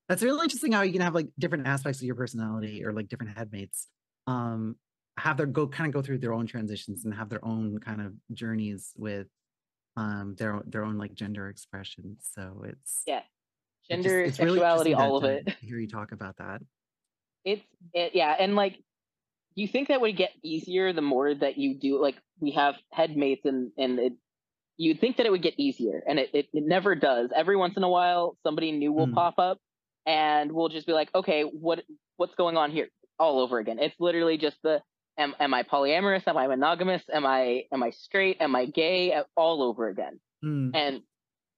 That's really interesting how you can have like different aspects of your personality or like different headmates. Um, have their go kind of go through their own transitions and have their own kind of journeys with um their their own like gender expression. So it's yeah, it just- gender, it's sexuality, to- all of it. Hear you talk about that. It's it, yeah, and like you think that would get easier the more that you do. Like we have headmates, and and it, you'd think that it would get easier, and it, it it never does. Every once in a while, somebody new will Mm. pop up, and we'll just be like, okay, what what's going on here? All over again. It's literally just the am am I polyamorous? Am I monogamous? Am I am I straight? Am I gay? All over again. Mm. And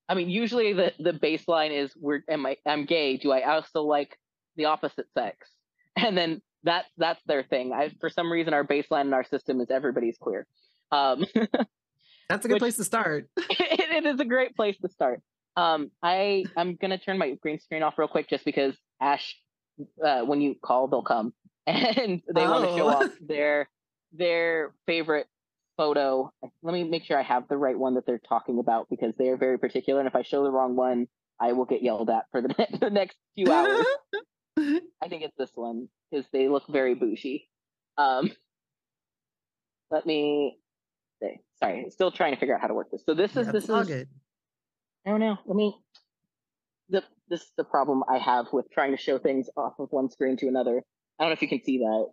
I mean, usually the the baseline is we're am I I'm gay. Do I also like the opposite sex? And then that's that's their thing. I for some reason our baseline in our system is everybody's queer. Um, That's a good which- place to start. it, it is a great place to start. Um, I I'm gonna turn my green screen off real quick just because Ash, uh, when you call, they'll come and they want to show Oh. off their their favorite photo. Let me make sure I have the right one that they're talking about because they are very particular. And if I show the wrong one, I will get yelled at for the, ne- the next few hours. I think it's this one because they look very bougie. Um, let me. say- Sorry, still trying to figure out how to work this. So this is Yeah, this is. good. I don't know. Let me. The this is the problem I have with trying to show things off of one screen to another. I don't know if you can see that.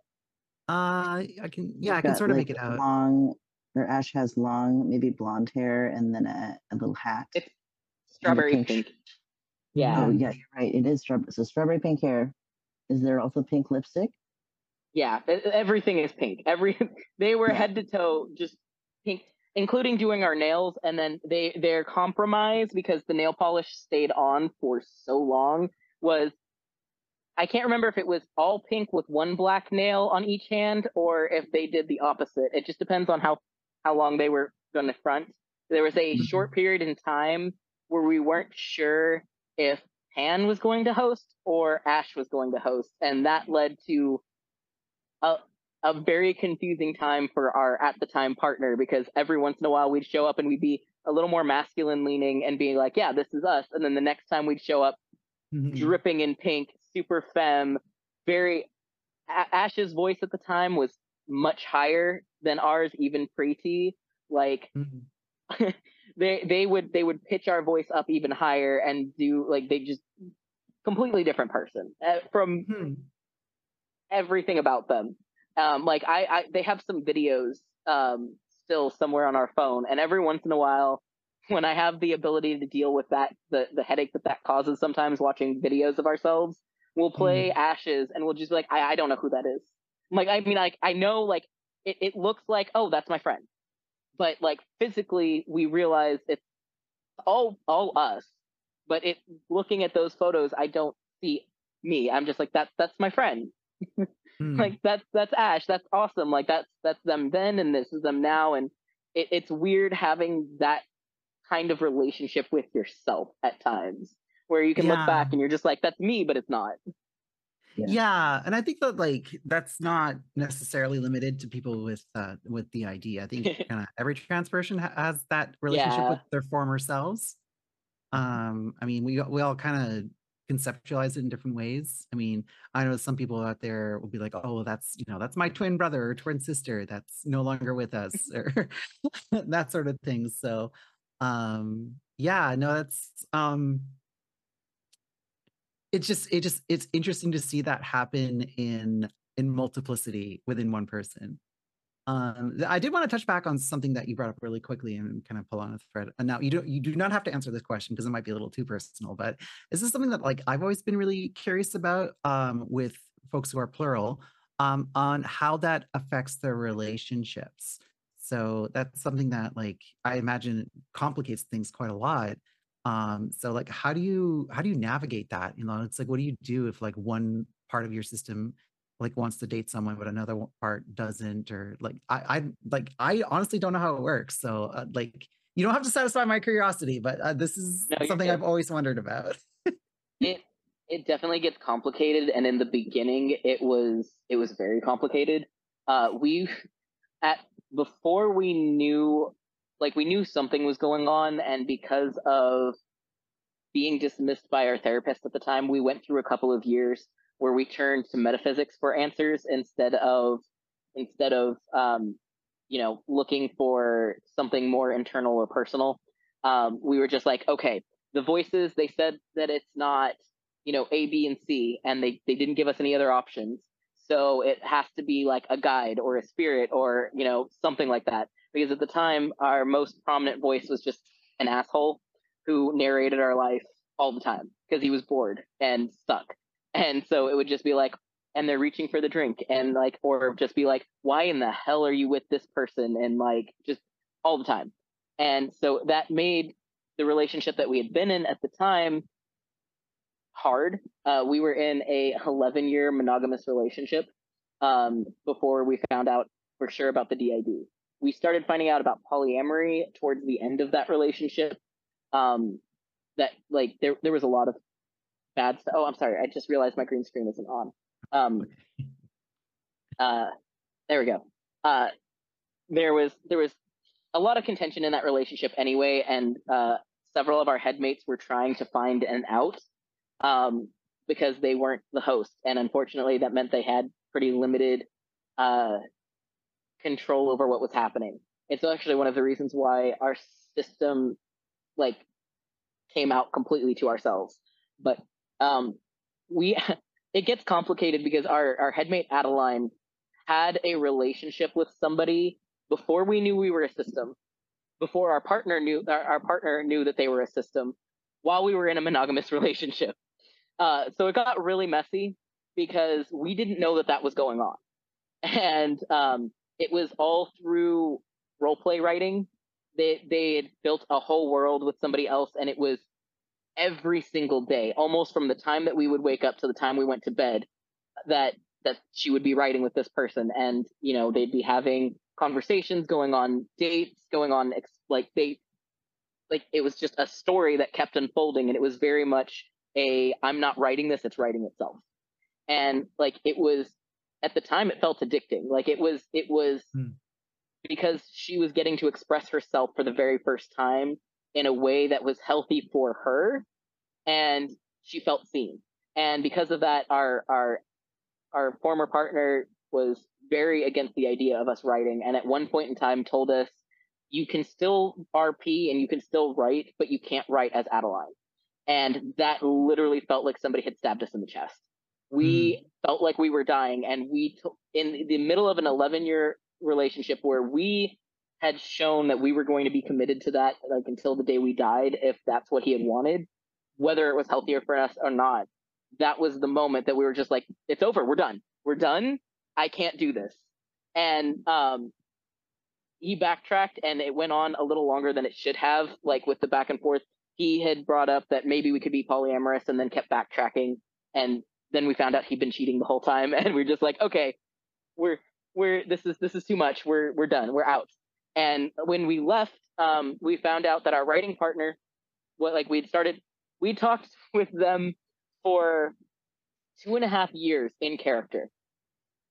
Uh, I can, yeah, I You've can got, sort of like, make it out. Long, or Ash has long, maybe blonde hair, and then a, a little hat. It's Strawberry pink. pink. Yeah, Oh, yeah, you're right. It is strawberry. So strawberry pink hair. Is there also pink lipstick? yeah. Everything is pink. Every they were Yeah. head to toe just pink, including doing our nails. And then they their compromise because the nail polish stayed on for so long was I can't remember if it was all pink with one black nail on each hand or if they did the opposite. It just depends on how how long they were going to front. There was a Mhm. short period in time where we weren't sure if Pan was going to host or Ash was going to host, and that led to a a very confusing time for our at the time partner because every once in a while we'd show up and we'd be a little more masculine leaning and being like, yeah, this is us, and then the next time we'd show up Mhm. dripping in pink, super femme, very. A- Ash's voice at the time was much higher than ours, even pre-T. Like Mhm. they they would they would pitch our voice up even higher and do like they just completely different person uh, from Mhm. everything about them. Um, like I, I they have some videos um still somewhere on our phone, and every once in a while, when I have the ability to deal with that the the headache that that causes sometimes watching videos of ourselves, we'll play Ashes and we'll just be like I, I don't know who that is. Like I mean like I know like it, it looks like oh that's my friend, but like physically we realize it's all all us. But it looking at those photos, I don't see me. I'm just like that's that's my friend Mhm. like that's that's ash that's awesome like that's that's them then and this is them now and it, it's weird having that kind of relationship with yourself at times where you can Yeah. look back and you're just like that's me but it's not Yeah. yeah and i think that like that's not necessarily limited to people with uh with DID i think kind of every trans person ha- has that relationship Yeah. with their former selves um i mean we we all kind of conceptualize it in different ways i mean i know some people out there will be like oh that's you know that's my twin brother or twin sister that's no longer with us or that sort of thing so um yeah no that's um it's just it just it's interesting to see that happen in in multiplicity within one person. Um i did want to touch back on something that you brought up really quickly and kind of pull on a thread and now you don't you do not have to answer this question because it might be a little too personal but is this something that like i've always been really curious about um with folks who are plural um on how that affects their relationships. So that's something that like i imagine complicates things quite a lot um so like how do you how do you navigate that you know it's like what do you do if like one part of your system like wants to date someone but another part doesn't or like i i like i honestly don't know how it works so uh, like you don't have to satisfy my curiosity but uh, this is No, something i've always wondered about. It it definitely gets complicated and in the beginning it was it was very complicated. Uh we at before we knew like we knew something was going on and because of being dismissed by our therapist at the time we went through a couple of years where we turned to metaphysics for answers instead of instead of um, you know looking for something more internal or personal. Um, we were just like, okay, the voices they said that it's not you know A, B, and C, and they they didn't give us any other options. So it has to be like a guide or a spirit or you know something like that. Because at the time, our most prominent voice was just an asshole who narrated our life all the time because he was bored and stuck. And so it would just be like, and they're reaching for the drink and like, or just be like, why in the hell are you with this person? And like, just all the time. And so that made the relationship that we had been in at the time hard. Uh, we were in a 11 year monogamous relationship um, before we found out for sure about the DID. We started finding out about polyamory towards the end of that relationship. Um, that like there there was a lot of bad stuff. Oh, I'm sorry. I just realized my green screen isn't on. Um, uh, there we go. Uh, there was there was a lot of contention in that relationship anyway, and uh, several of our headmates were trying to find an out um, because they weren't the host, and unfortunately, that meant they had pretty limited uh, control over what was happening. It's actually one of the reasons why our system like came out completely to ourselves. But um, we it gets complicated because our our headmate Adeline had a relationship with somebody before we knew we were a system, before our partner knew our, our partner knew that they were a system, while we were in a monogamous relationship. Uh, so it got really messy because we didn't know that that was going on, and um, it was all through role play writing. They they had built a whole world with somebody else and it was every single day almost from the time that we would wake up to the time we went to bed that that she would be writing with this person. And you know they'd be having conversations going on dates going on like they like it was just a story that kept unfolding and it was very much a i'm not writing this it's writing itself. And like it was at the time it felt addicting. Like it was it was mm because she was getting to express herself for the very first time in a way that was healthy for her and she felt seen. And because of that our our our former partner was very against the idea of us writing and at one point in time told us you can still rp and you can still write but you can't write as adeline. And that literally felt like somebody had stabbed us in the chest we mm. felt like we were dying and we t- in the middle of an 11 year relationship where we had shown that we were going to be committed to that like until the day we died if that's what he had wanted whether it was healthier for us or not that was the moment that we were just like it's over. We're done. We're done. I can't do this. And um he backtracked and it went on a little longer than it should have like with the back and forth he had brought up that maybe we could be polyamorous and then kept backtracking and then we found out he'd been cheating the whole time and we are just like okay we're we're this is this is too much. We're we're done. We're out. And when we left, um, we found out that our writing partner, what like we'd started, we talked with them for two and a half years in character,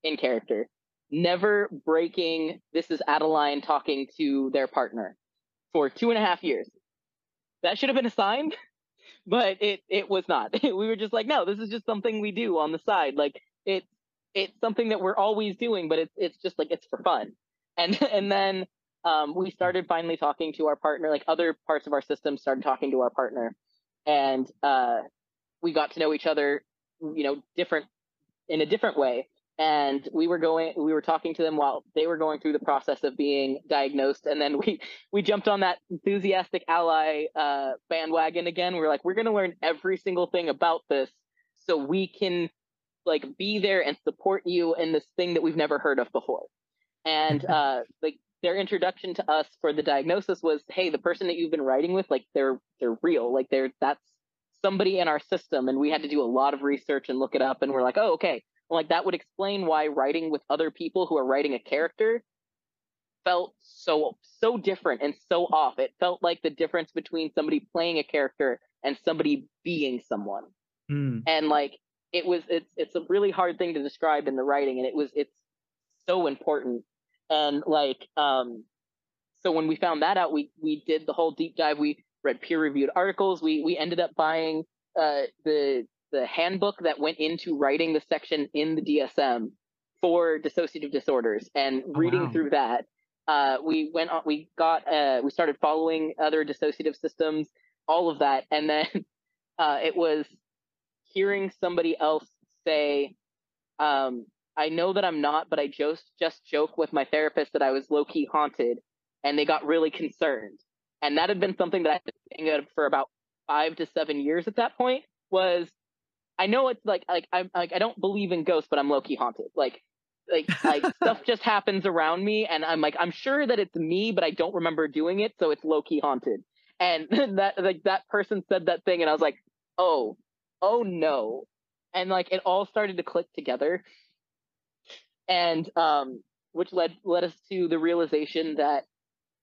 in character, never breaking. This is Adeline talking to their partner for two and a half years. That should have been a sign, but it it was not. we were just like, no, this is just something we do on the side. Like it it's something that we're always doing, but it's it's just like it's for fun. And and then um, we started finally talking to our partner, like other parts of our system started talking to our partner, and uh, we got to know each other, you know, different in a different way. And we were going, we were talking to them while they were going through the process of being diagnosed, and then we we jumped on that enthusiastic ally uh, bandwagon again. We we're like, we're going to learn every single thing about this, so we can like be there and support you in this thing that we've never heard of before. And uh, like their introduction to us for the diagnosis was, hey, the person that you've been writing with, like they're they're real, like they're that's somebody in our system, and we had to do a lot of research and look it up, and we're like, oh, okay, like that would explain why writing with other people who are writing a character felt so so different and so off. It felt like the difference between somebody playing a character and somebody being someone. Mm. And like it was it's it's a really hard thing to describe in the writing and it was it's so important and like um so when we found that out we we did the whole deep dive we read peer reviewed articles we we ended up buying uh the the handbook that went into writing the section in the DSM for dissociative disorders and reading wow. through that uh, we went on we got uh, we started following other dissociative systems all of that and then uh, it was hearing somebody else say um, i know that i'm not but i just just joke with my therapist that i was low-key haunted and they got really concerned and that had been something that I had been thinking for about five to seven years at that point was I know it's like like I'm like I don't believe in ghosts, but I'm low key haunted. Like like like stuff just happens around me, and I'm like I'm sure that it's me, but I don't remember doing it, so it's low key haunted. And that like that person said that thing, and I was like, oh, oh no, and like it all started to click together, and um, which led led us to the realization that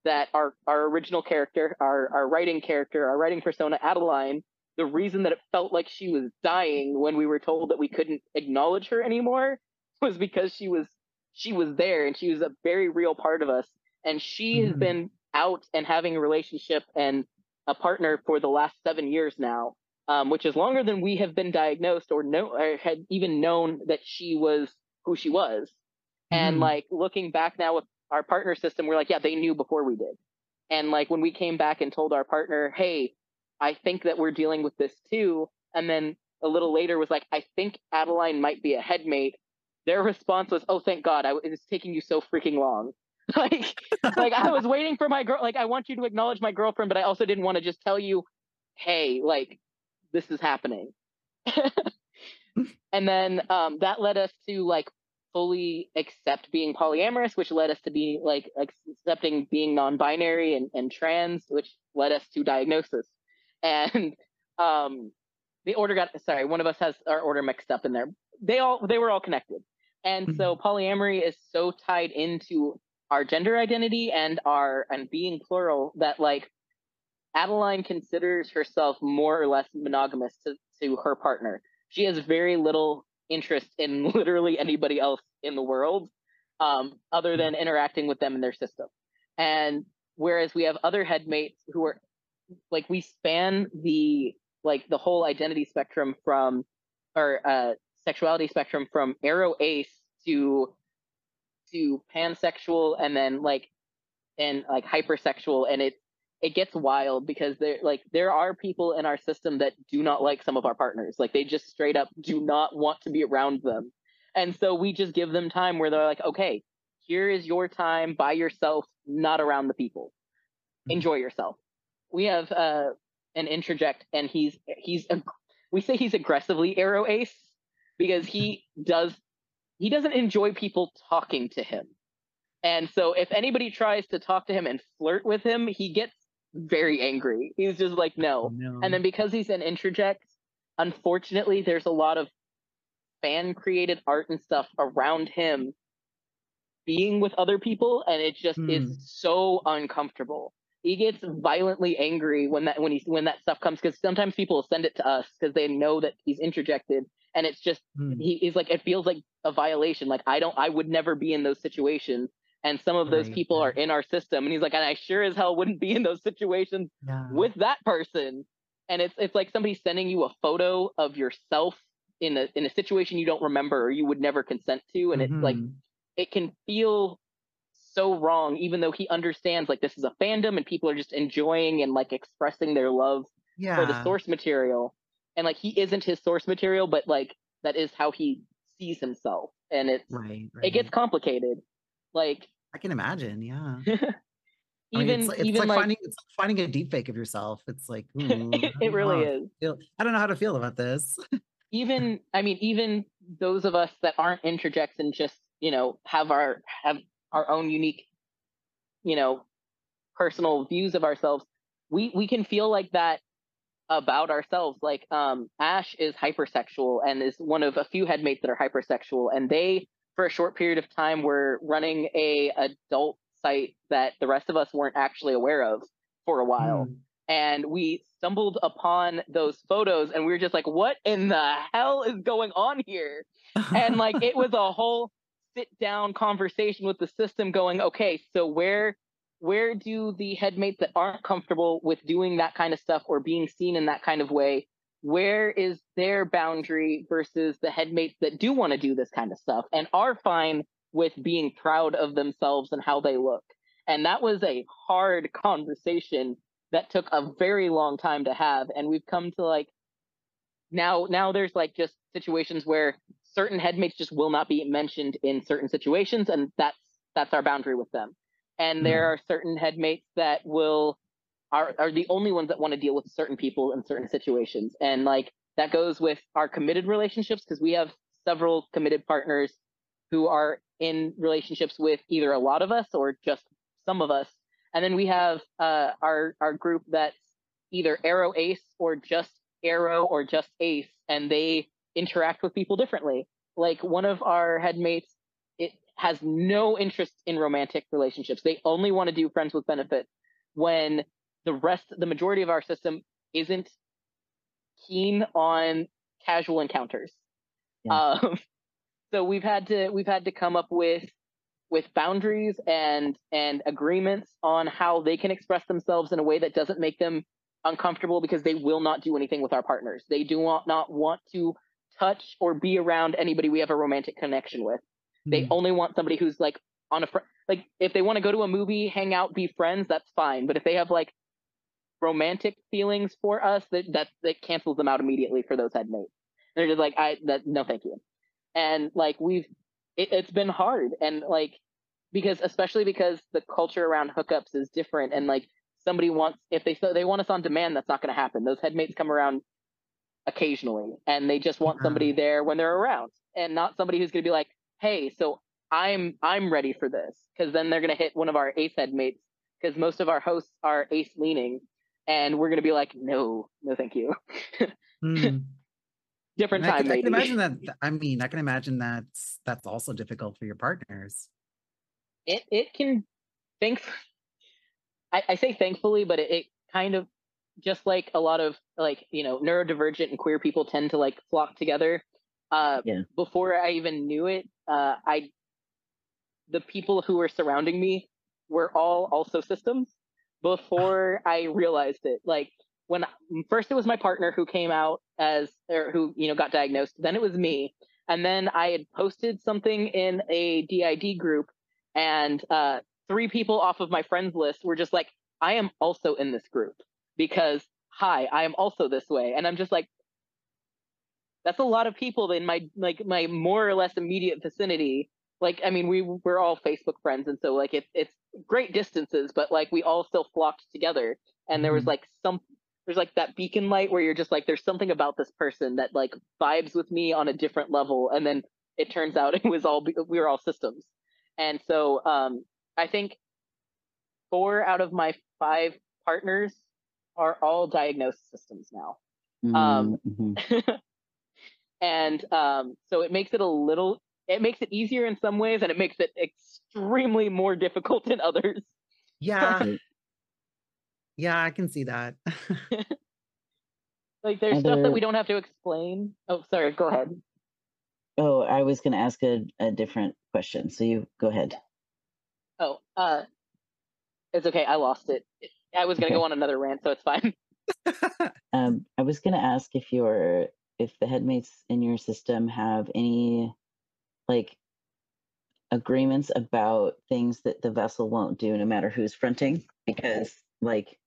that our our original character, our our writing character, our writing persona, Adeline, the reason that it felt like she was dying when we were told that we couldn't acknowledge her anymore was because she was she was there and she was a very real part of us and she mm-hmm. has been out and having a relationship and a partner for the last seven years now um, which is longer than we have been diagnosed or know or had even known that she was who she was mm-hmm. and like looking back now with our partner system we're like yeah they knew before we did and like when we came back and told our partner hey I think that we're dealing with this too. And then a little later was like, I think Adeline might be a headmate. Their response was, Oh, thank God, I, it's taking you so freaking long. like, like I was waiting for my girl. Like, I want you to acknowledge my girlfriend, but I also didn't want to just tell you, Hey, like, this is happening. and then um, that led us to like fully accept being polyamorous, which led us to be like accepting being non-binary and, and trans, which led us to diagnosis and um, the order got sorry, one of us has our order mixed up in there. They all they were all connected, and mm-hmm. so polyamory is so tied into our gender identity and our and being plural that like Adeline considers herself more or less monogamous to, to her partner. She has very little interest in literally anybody else in the world, um, other than interacting with them in their system. And whereas we have other headmates who are like we span the like the whole identity spectrum from or uh sexuality spectrum from aro ace to to pansexual and then like and like hypersexual. And it it gets wild because there like there are people in our system that do not like some of our partners. Like they just straight up do not want to be around them. And so we just give them time where they're like okay here is your time by yourself not around the people. Mm-hmm. enjoy yourself we have uh, an interject, and he's he's we say he's aggressively aro ace because he does he doesn't enjoy people talking to him, and so if anybody tries to talk to him and flirt with him, he gets very angry. He's just like no. Oh, no. And then because he's an interject, unfortunately, there's a lot of fan created art and stuff around him being with other people and it just is hmm. so uncomfortable he gets violently angry when that when he when that stuff comes because sometimes people send it to us because they know that he's interjected and it's just hmm. he, he's like it feels like a violation like i don't i would never be in those situations and some of those right, people are in our system and he's like and i sure as hell wouldn't be in those situations yeah. with that person and it's it's like somebody sending you a photo of yourself in a in a situation you don't remember or you would never consent to and mm-hmm. it's like mm-hmm. it can feel so wrong, even though he understands like this is a fandom and people are just enjoying and like expressing their love yeah. for the source material. And like he isn't his source material, but like that is how he sees himself. And it's right, right. it gets complicated. Like I can imagine, yeah. even I mean, it's, it's even like, like, finding it's like finding a deep fake of yourself. It's like ooh, it, hmm, it really is. Feel, I don't know how to feel about this. even I mean, even those of us that aren't interjects and just you know have our have our own unique, you know, personal views of ourselves, we we can feel like that about ourselves. Like um, Ash is hypersexual and is one of a few headmates that are hypersexual, and they for a short period of time were running a adult site that the rest of us weren't actually aware of for a while. Mm. And we stumbled upon those photos and we were just like, what in the hell is going on here? and like it was a whole sit down conversation with the system going okay so where where do the headmates that aren't comfortable with doing that kind of stuff or being seen in that kind of way where is their boundary versus the headmates that do want to do this kind of stuff and are fine with being proud of themselves and how they look. And that was a hard conversation that took a very long time to have. And we've come to like now now there's like just situations where certain headmates just will not be mentioned in certain situations, and that's that's our boundary with them. And mm. there are certain headmates that will are are the only ones that want to deal with certain people in certain situations. And like that goes with our committed relationships because we have several committed partners who are in relationships with either a lot of us or just some of us. And then we have uh, our our group that's either Aro Ace or just Aro or just Ace, and they interact with people differently. Like one of our headmates, it has no interest in romantic relationships. They only want to do friends with benefit when the rest, the majority of our system isn't keen on casual encounters. Yeah. Um, so we've had to we've had to come up with with boundaries and and agreements on how they can express themselves in a way that doesn't make them uncomfortable because they will not do anything with our partners. They do not, not want to touch or be around anybody we have a romantic connection with. Mm. They hmm. only want somebody who's like on a fr- like if they want to go to a movie, hang out, be friends, that's fine. But if they have like romantic feelings for us, that that that cancels them out immediately for those headmates. They're just like, I that no, thank you. And like we've, it, it's been hard, and like because especially because the culture around hookups is different, and like somebody wants if they so they want us on demand, that's not going to happen. Those headmates come around occasionally, and they just want somebody mm-hmm. there when they're around, and not somebody who's going to be like, hey, so I'm I'm ready for this, because then they're going to hit one of our ace headmates, because most of our hosts are ace leaning, and we're going to be like, no, no, thank you. mm. Different time. I can, I can imagine that. I mean, I can imagine that's that's also difficult for your partners. It it can. Thanks I, I say thankfully, but it, it kind of just like a lot of like you know neurodivergent and queer people tend to like flock together. Uh, yeah. Before I even knew it, uh, I the people who were surrounding me were all also systems before I realized it. Like when first it was my partner who came out as or who you know got diagnosed. Then it was me, and then I had posted something in a DID group, and uh, three people off of my friends list were just like, I am also in this group because hi, I am also this way. And I'm just like, that's a lot of people in my like my more or less immediate vicinity. Like, I mean, we we're all Facebook friends, and so like it's it's great distances, but like we all still flocked together. And there was mm-hmm. like some there's like that beacon light where you're just like, there's something about this person that like vibes with me on a different level. And then it turns out it was all we were all systems. And so um I think four out of my five partners are all diagnosed systems now. Um, mm-hmm. Um, and um, so it makes it a little, it makes it easier in some ways, and it makes it extremely more difficult in others. Yeah. yeah, I can see that. like there's stuff that we don't have to explain. Oh, sorry. Go ahead. Oh, I was going to ask a, a different question. So you go ahead. Oh, uh, it's okay. I lost it. I was gonna okay. go on another rant, so it's fine. um, I was gonna ask if your if the headmates in your system have any like agreements about things that the vessel won't do, no matter who's fronting. Because, like,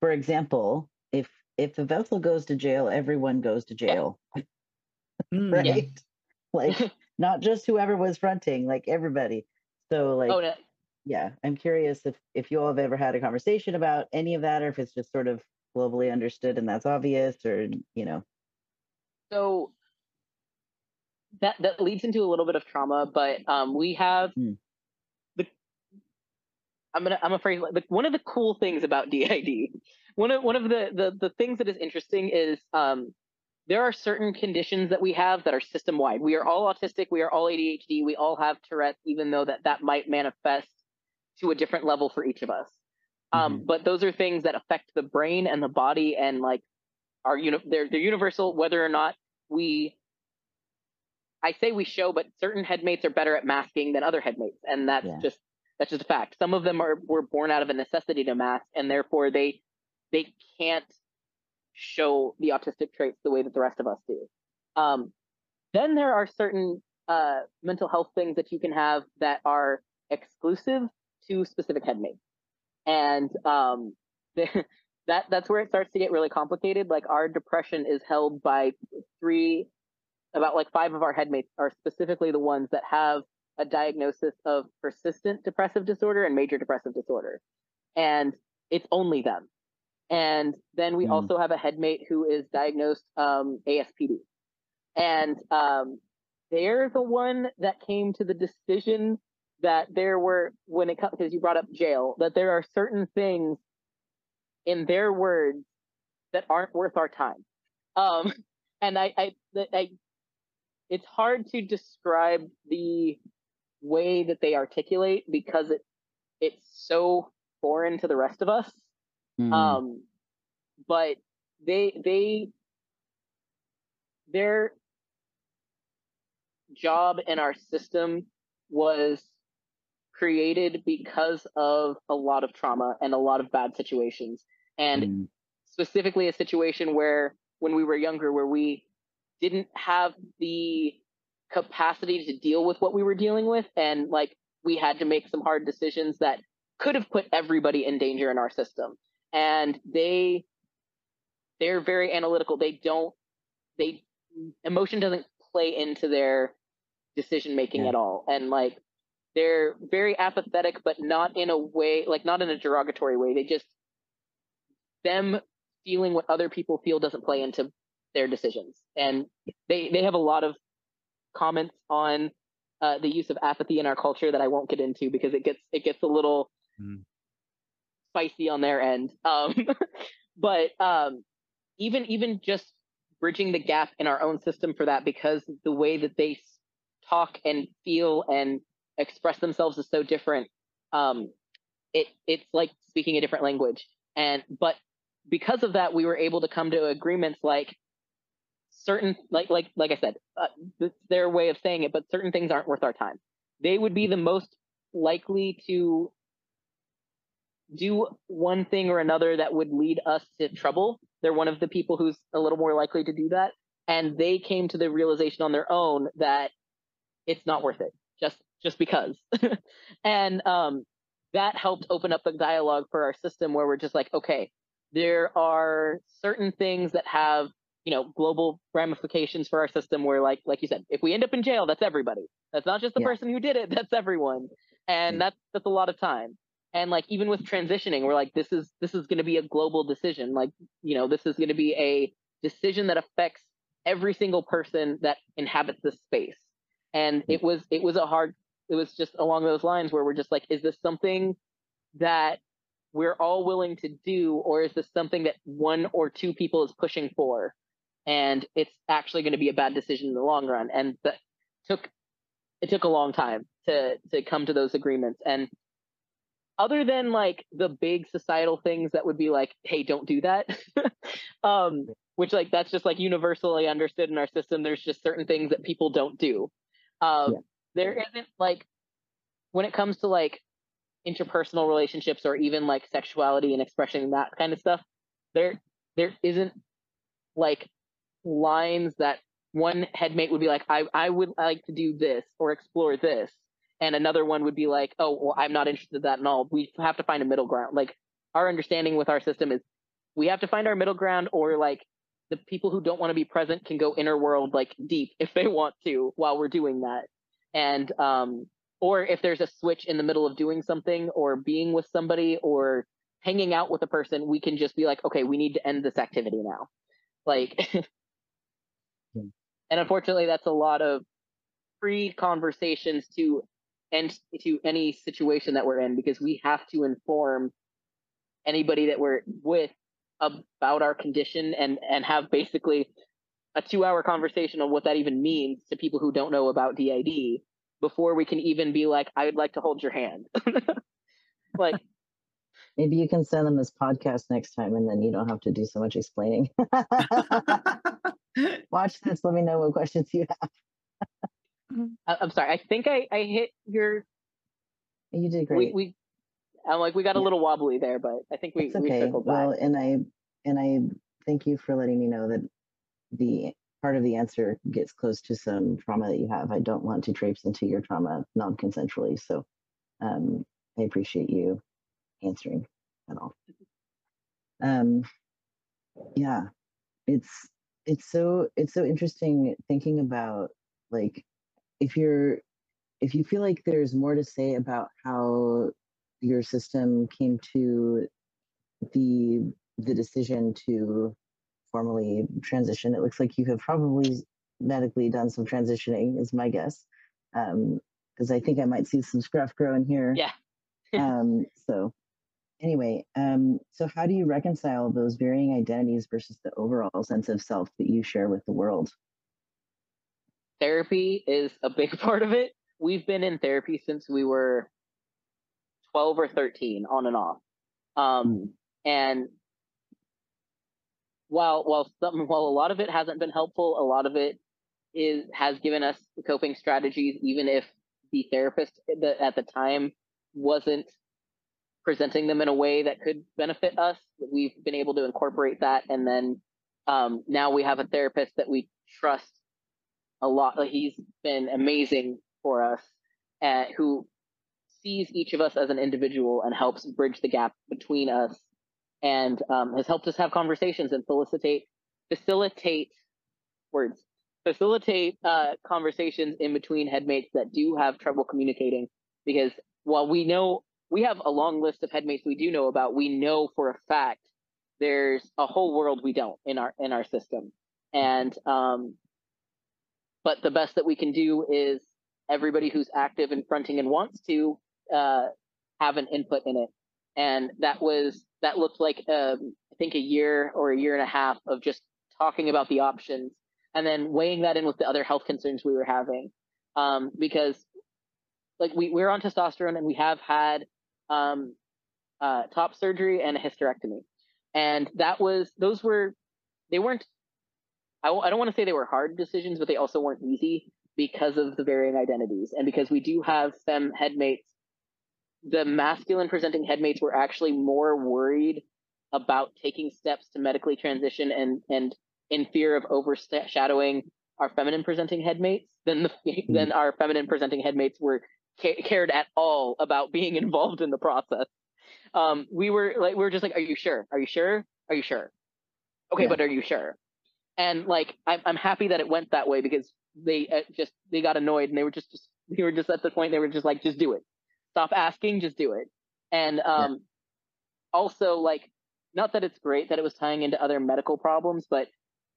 for example, if if the vessel goes to jail, everyone goes to jail, mm, right? Yeah. Like, not just whoever was fronting, like everybody. So, like, oh, no yeah, I'm curious if if you all have ever had a conversation about any of that, or if it's just sort of globally understood and that's obvious, or you know. So that that leads into a little bit of trauma, but um, we have hmm. the. I'm gonna. I'm afraid. Like, one of the cool things about DID, one of one of the the the things that is interesting is um, there are certain conditions that we have that are system wide. We are all autistic. We are all ADHD. We all have Tourette's, even though that that might manifest to a different level for each of us. Um, mm-hmm. But those are things that affect the brain and the body, and like are you know they're they're universal whether or not we. I say we show, but certain headmates are better at masking than other headmates, and that's yeah. just that's just a fact. Some of them are were born out of a necessity to mask, and therefore they they can't show the autistic traits the way that the rest of us do. Um, then there are certain uh, mental health things that you can have that are exclusive to specific headmates, and um, that that's where it starts to get really complicated. Like our depression is held by three, about like five of our headmates are specifically the ones that have a diagnosis of persistent depressive disorder and major depressive disorder, and it's only them. And then we mm. also have a headmate who is diagnosed um, ASPD, and um, they're the one that came to the decision that there were when it comes because you brought up jail that there are certain things in their words that aren't worth our time um and i i, I it's hard to describe the way that they articulate because it it's so foreign to the rest of us mm. um but they they their job in our system was created because of a lot of trauma and a lot of bad situations. And mm. specifically a situation where when we were younger where we didn't have the capacity to deal with what we were dealing with. And like we had to make some hard decisions that could have put everybody in danger in our system. And they they're very analytical. They don't they emotion doesn't play into their decision making yeah. at all. And like they're very apathetic but not in a way like not in a derogatory way. They just them feeling what other people feel doesn't play into their decisions. And they they have a lot of comments on uh, the use of apathy in our culture that I won't get into because it gets it gets a little mm. spicy on their end. Um, but um, even even just bridging the gap in our own system for that because the way that they talk and feel and express themselves is so different um it it's like speaking a different language. And but because of that we were able to come to agreements like certain like like like i said uh, their way of saying it but certain things aren't worth our time. They would be the most likely to do one thing or another that would lead us to trouble. They're one of the people who's a little more likely to do that. And they came to the realization on their own that it's not worth it just because. And um that helped open up the dialogue for our system where we're just like okay there are certain things that have you know global ramifications for our system where like like you said if we end up in jail that's everybody. That's not just the yeah. person who did it that's everyone. And yeah. that's that's a lot of time. And like even with transitioning we're like this is this is going to be a global decision. Like you know this is going to be a decision that affects every single person that inhabits this space. And it was it was a hard it was just along those lines where we're just like is this something that we're all willing to do or is this something that one or two people is pushing for? And it's actually going to be a bad decision in the long run. And that took it took a long time to to come to those agreements. And other than like the big societal things that would be like hey don't do that um which like that's just like universally understood in our system. There's just certain things that people don't do. Um, yeah. There isn't like when it comes to like interpersonal relationships or even like sexuality and expressing that kind of stuff. There there isn't like lines that one headmate would be like, I, I would like to do this or explore this. And another one would be like, oh, well, I'm not interested in that at all. We have to find a middle ground. Like our understanding with our system is we have to find our middle ground or like the people who don't want to be present can go inner world like deep if they want to while we're doing that and um or if there's a switch in the middle of doing something or being with somebody or hanging out with a person we can just be like okay we need to end this activity now. Like and unfortunately that's a lot of pre conversations to end to any situation that we're in because we have to inform anybody that we're with about our condition and and have basically a two hour conversation on what that even means to people who don't know about DID before we can even be like, I would like to hold your hand. like maybe you can send them this podcast next time and then you don't have to do so much explaining. Watch this. Let me know what questions you have. Mm-hmm. I'm sorry. I think I, I hit your. You did great. We, we I'm like we got a little wobbly there, but I think we it's okay. we well, and I and I thank you for letting me know that the part of the answer gets close to some trauma that you have. I don't want to traipse into your trauma non-consensually. So um, I appreciate you answering at all. Um, yeah, it's it's so it's so interesting thinking about like if you're if you feel like there's more to say about how your system came to the the decision to formally transition, it looks like you have probably medically done some transitioning, is my guess. Because um, I think I might see some scruff growing here. Yeah. um, so anyway, um, so how do you reconcile those varying identities versus the overall sense of self that you share with the world? Therapy is a big part of it. We've been in therapy since we were 12 or 13 on and off. Um, hmm. and while while some while a lot of it hasn't been helpful, a lot of it is has given us coping strategies, even if the therapist at the time wasn't presenting them in a way that could benefit us. We've been able to incorporate that, and then um, now we have a therapist that we trust a lot. He's been amazing for us, uh, who sees each of us as an individual and helps bridge the gap between us, and um, has helped us have conversations and facilitate facilitate words facilitate uh, conversations in between headmates that do have trouble communicating because while we know we have a long list of headmates we do know about. We know for a fact there's a whole world we don't in our in our system, and um, but the best that we can do is everybody who's active and fronting and wants to uh, have an input in it, and that was that looked like um, I think a year or a year and a half of just talking about the options and then weighing that in with the other health concerns we were having um, because like we, we're on testosterone and we have had um, uh, top surgery and a hysterectomy. And that was, those were, they weren't, I w- I don't want to say they were hard decisions, but they also weren't easy because of the varying identities. And because we do have fem headmates, the masculine presenting headmates were actually more worried about taking steps to medically transition and, and in fear of overshadowing our feminine presenting headmates than the, mm. than our feminine presenting headmates were ca- cared at all about being involved in the process. Um, we were like, we were just like, "Are you sure? Are you sure? Are you sure? Okay, yeah. but are you sure?" And like, I'm I'm happy that it went that way because they uh, just they got annoyed and they were just just they were just at the point they were just like, "Just do it. Stop asking. Just do it." And um, yeah. also like, not that it's great that it was tying into other medical problems, but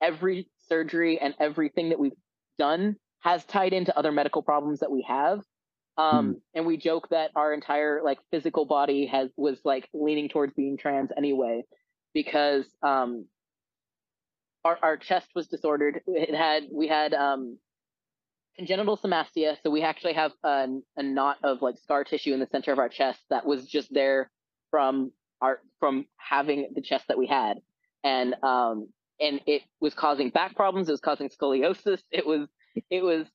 every surgery and everything that we've done has tied into other medical problems that we have um, mm. and we joke that our entire like physical body has was like leaning towards being trans anyway, because um, our our chest was disordered. It had we had um, congenital somastia, so we actually have a, a knot of like scar tissue in the center of our chest that was just there from our from having the chest that we had, and um, and it was causing back problems. It was causing scoliosis. It was it was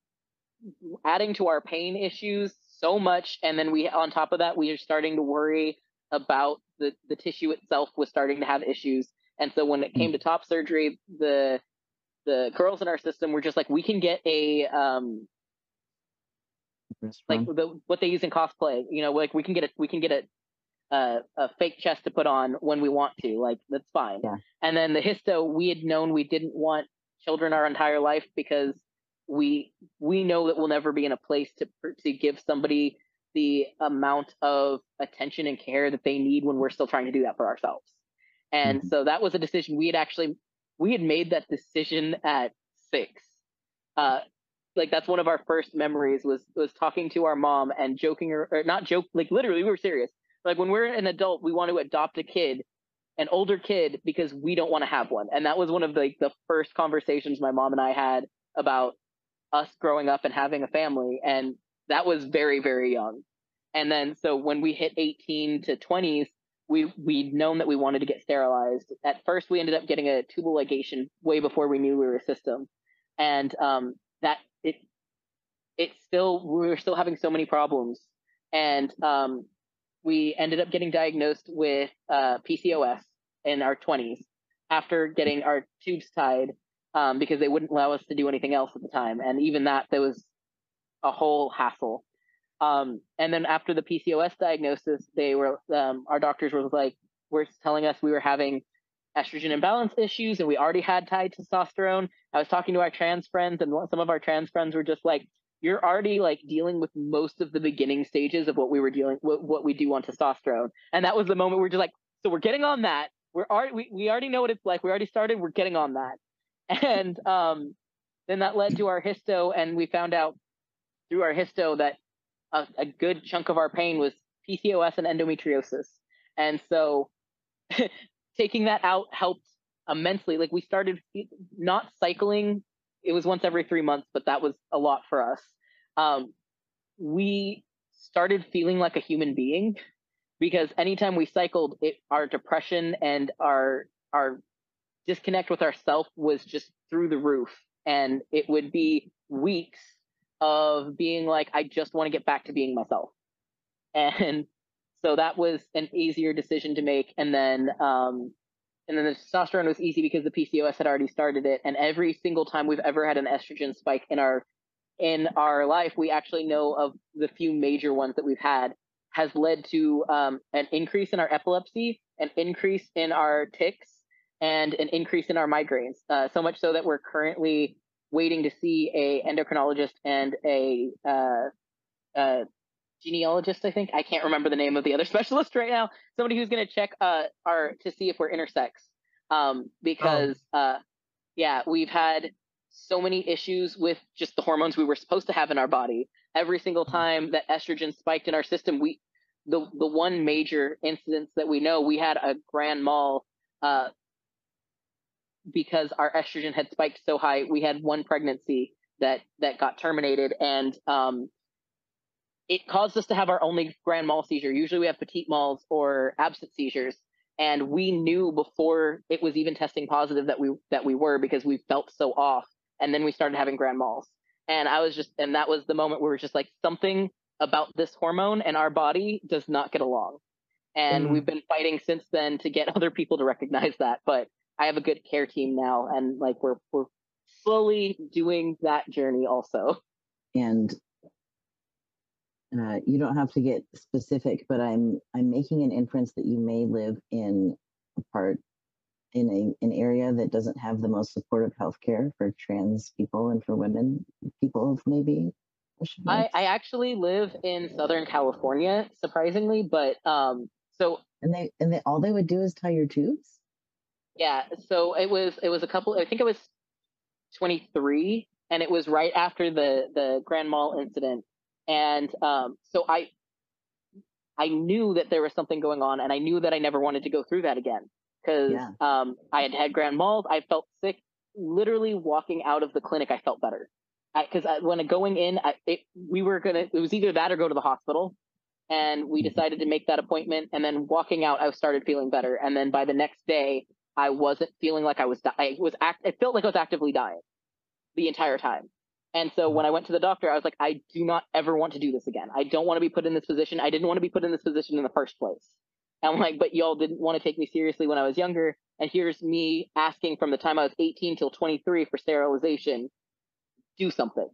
adding to our pain issues so much and then we on top of that we are starting to worry about the the tissue itself was starting to have issues and so when it came hmm. to top surgery the the girls in our system were just like we can get a um like the, what they use in cosplay you know like we can get a we can get a a, a fake chest to put on when we want to like that's fine yeah. and then the hysto we had known we didn't want children our entire life because we we know that we'll never be in a place to to give somebody the amount of attention and care that they need when we're still trying to do that for ourselves. And mm-hmm. so that was a decision we had actually we had made that decision at six. Uh, like that's one of our first memories was was talking to our mom and joking or, or not joke like literally we were serious. Like when we're an adult, we want to adopt a kid, an older kid, because we don't want to have one. And that was one of the, like the first conversations my mom and I had about us growing up and having a family. And that was very, very young. And then so when we hit 18 to 20s, we we'd known that we wanted to get sterilized. At first, we ended up getting a tubal ligation way before we knew we were a system, and um, that it it still we were still having so many problems, and um, we ended up getting diagnosed with uh, PCOS in our 20s, after getting our tubes tied um, because they wouldn't allow us to do anything else at the time, and even that there was a whole hassle. Um, and then after the PCOS diagnosis, they were um, our doctors were like were telling us we were having estrogen imbalance issues and we already had tied testosterone. I was talking to our trans friends and some of our trans friends were just like, you're already like dealing with most of the beginning stages of what we were dealing what, what we do on testosterone. And that was the moment we we're just like, so we're getting on that. We're already, we, we already know what it's like. We already started. We're getting on that. And um, then that led to our hysto. And we found out through our hysto that a, a good chunk of our pain was PCOS and endometriosis. And so taking that out helped immensely. Like we started not cycling. It was once every three months, but that was a lot for us. Um, we started feeling like a human being because anytime we cycled, it, our depression and our our disconnect with ourself was just through the roof, and it would be weeks of being like, I just want to get back to being myself, and so that was an easier decision to make. And then, um, and then the testosterone was easy because the PCOS had already started it. And every single time we've ever had an estrogen spike in our in our life, we actually know of the few major ones that we've had has led to um, an increase in our epilepsy, an increase in our tics, and an increase in our migraines. Uh, so much so that we're currently waiting to see a endocrinologist and a uh, uh, genealogist, I think. I can't remember the name of the other specialist right now. Somebody who's going to check uh, our to see if we're intersex. Um, because oh. uh, yeah, we've had so many issues with just the hormones we were supposed to have in our body. Every single mm-hmm. time that estrogen spiked in our system, we the the one major incidence that we know we had a grand mal uh, because our estrogen had spiked so high. We had one pregnancy that that got terminated, and um, it caused us to have our only grand mal seizure. Usually we have petit mals or absent seizures. And we knew before it was even testing positive that we that we were because we felt so off. And then we started having grand mals. And I was just and that was the moment where we are just like something about this hormone and our body does not get along. And mm. we've been fighting since then to get other people to recognize that. But I have a good care team now and like we're we're slowly doing that journey also. And uh, you don't have to get specific, but I'm I'm making an inference that you may live in a part in a, an area that doesn't have the most supportive healthcare for trans people and for women people maybe. I, I actually live in Southern California, surprisingly, but um so and they and they all they would do is tie your tubes. Yeah, so it was it was a couple. I think it was 23, and it was right after the the Grand Mal incident and um, so I I knew that there was something going on, and I knew that I never wanted to go through that again because yeah. um, I had had grand mals. I felt sick. Literally walking out of the clinic, I felt better because when going in, I, it, we were gonna. It was either that or go to the hospital, and we mm-hmm. decided to make that appointment. And then walking out, I started feeling better. And then by the next day, I wasn't feeling like I was. Di- I was act. It felt like I was actively dying the entire time. And so mm-hmm. when I went to the doctor, I was like, I do not ever want to do this again. I don't want to be put in this position. I didn't want to be put in this position in the first place. And I'm like, but y'all didn't want to take me seriously when I was younger. And here's me asking from the time I was 18 till 23 for sterilization, do something.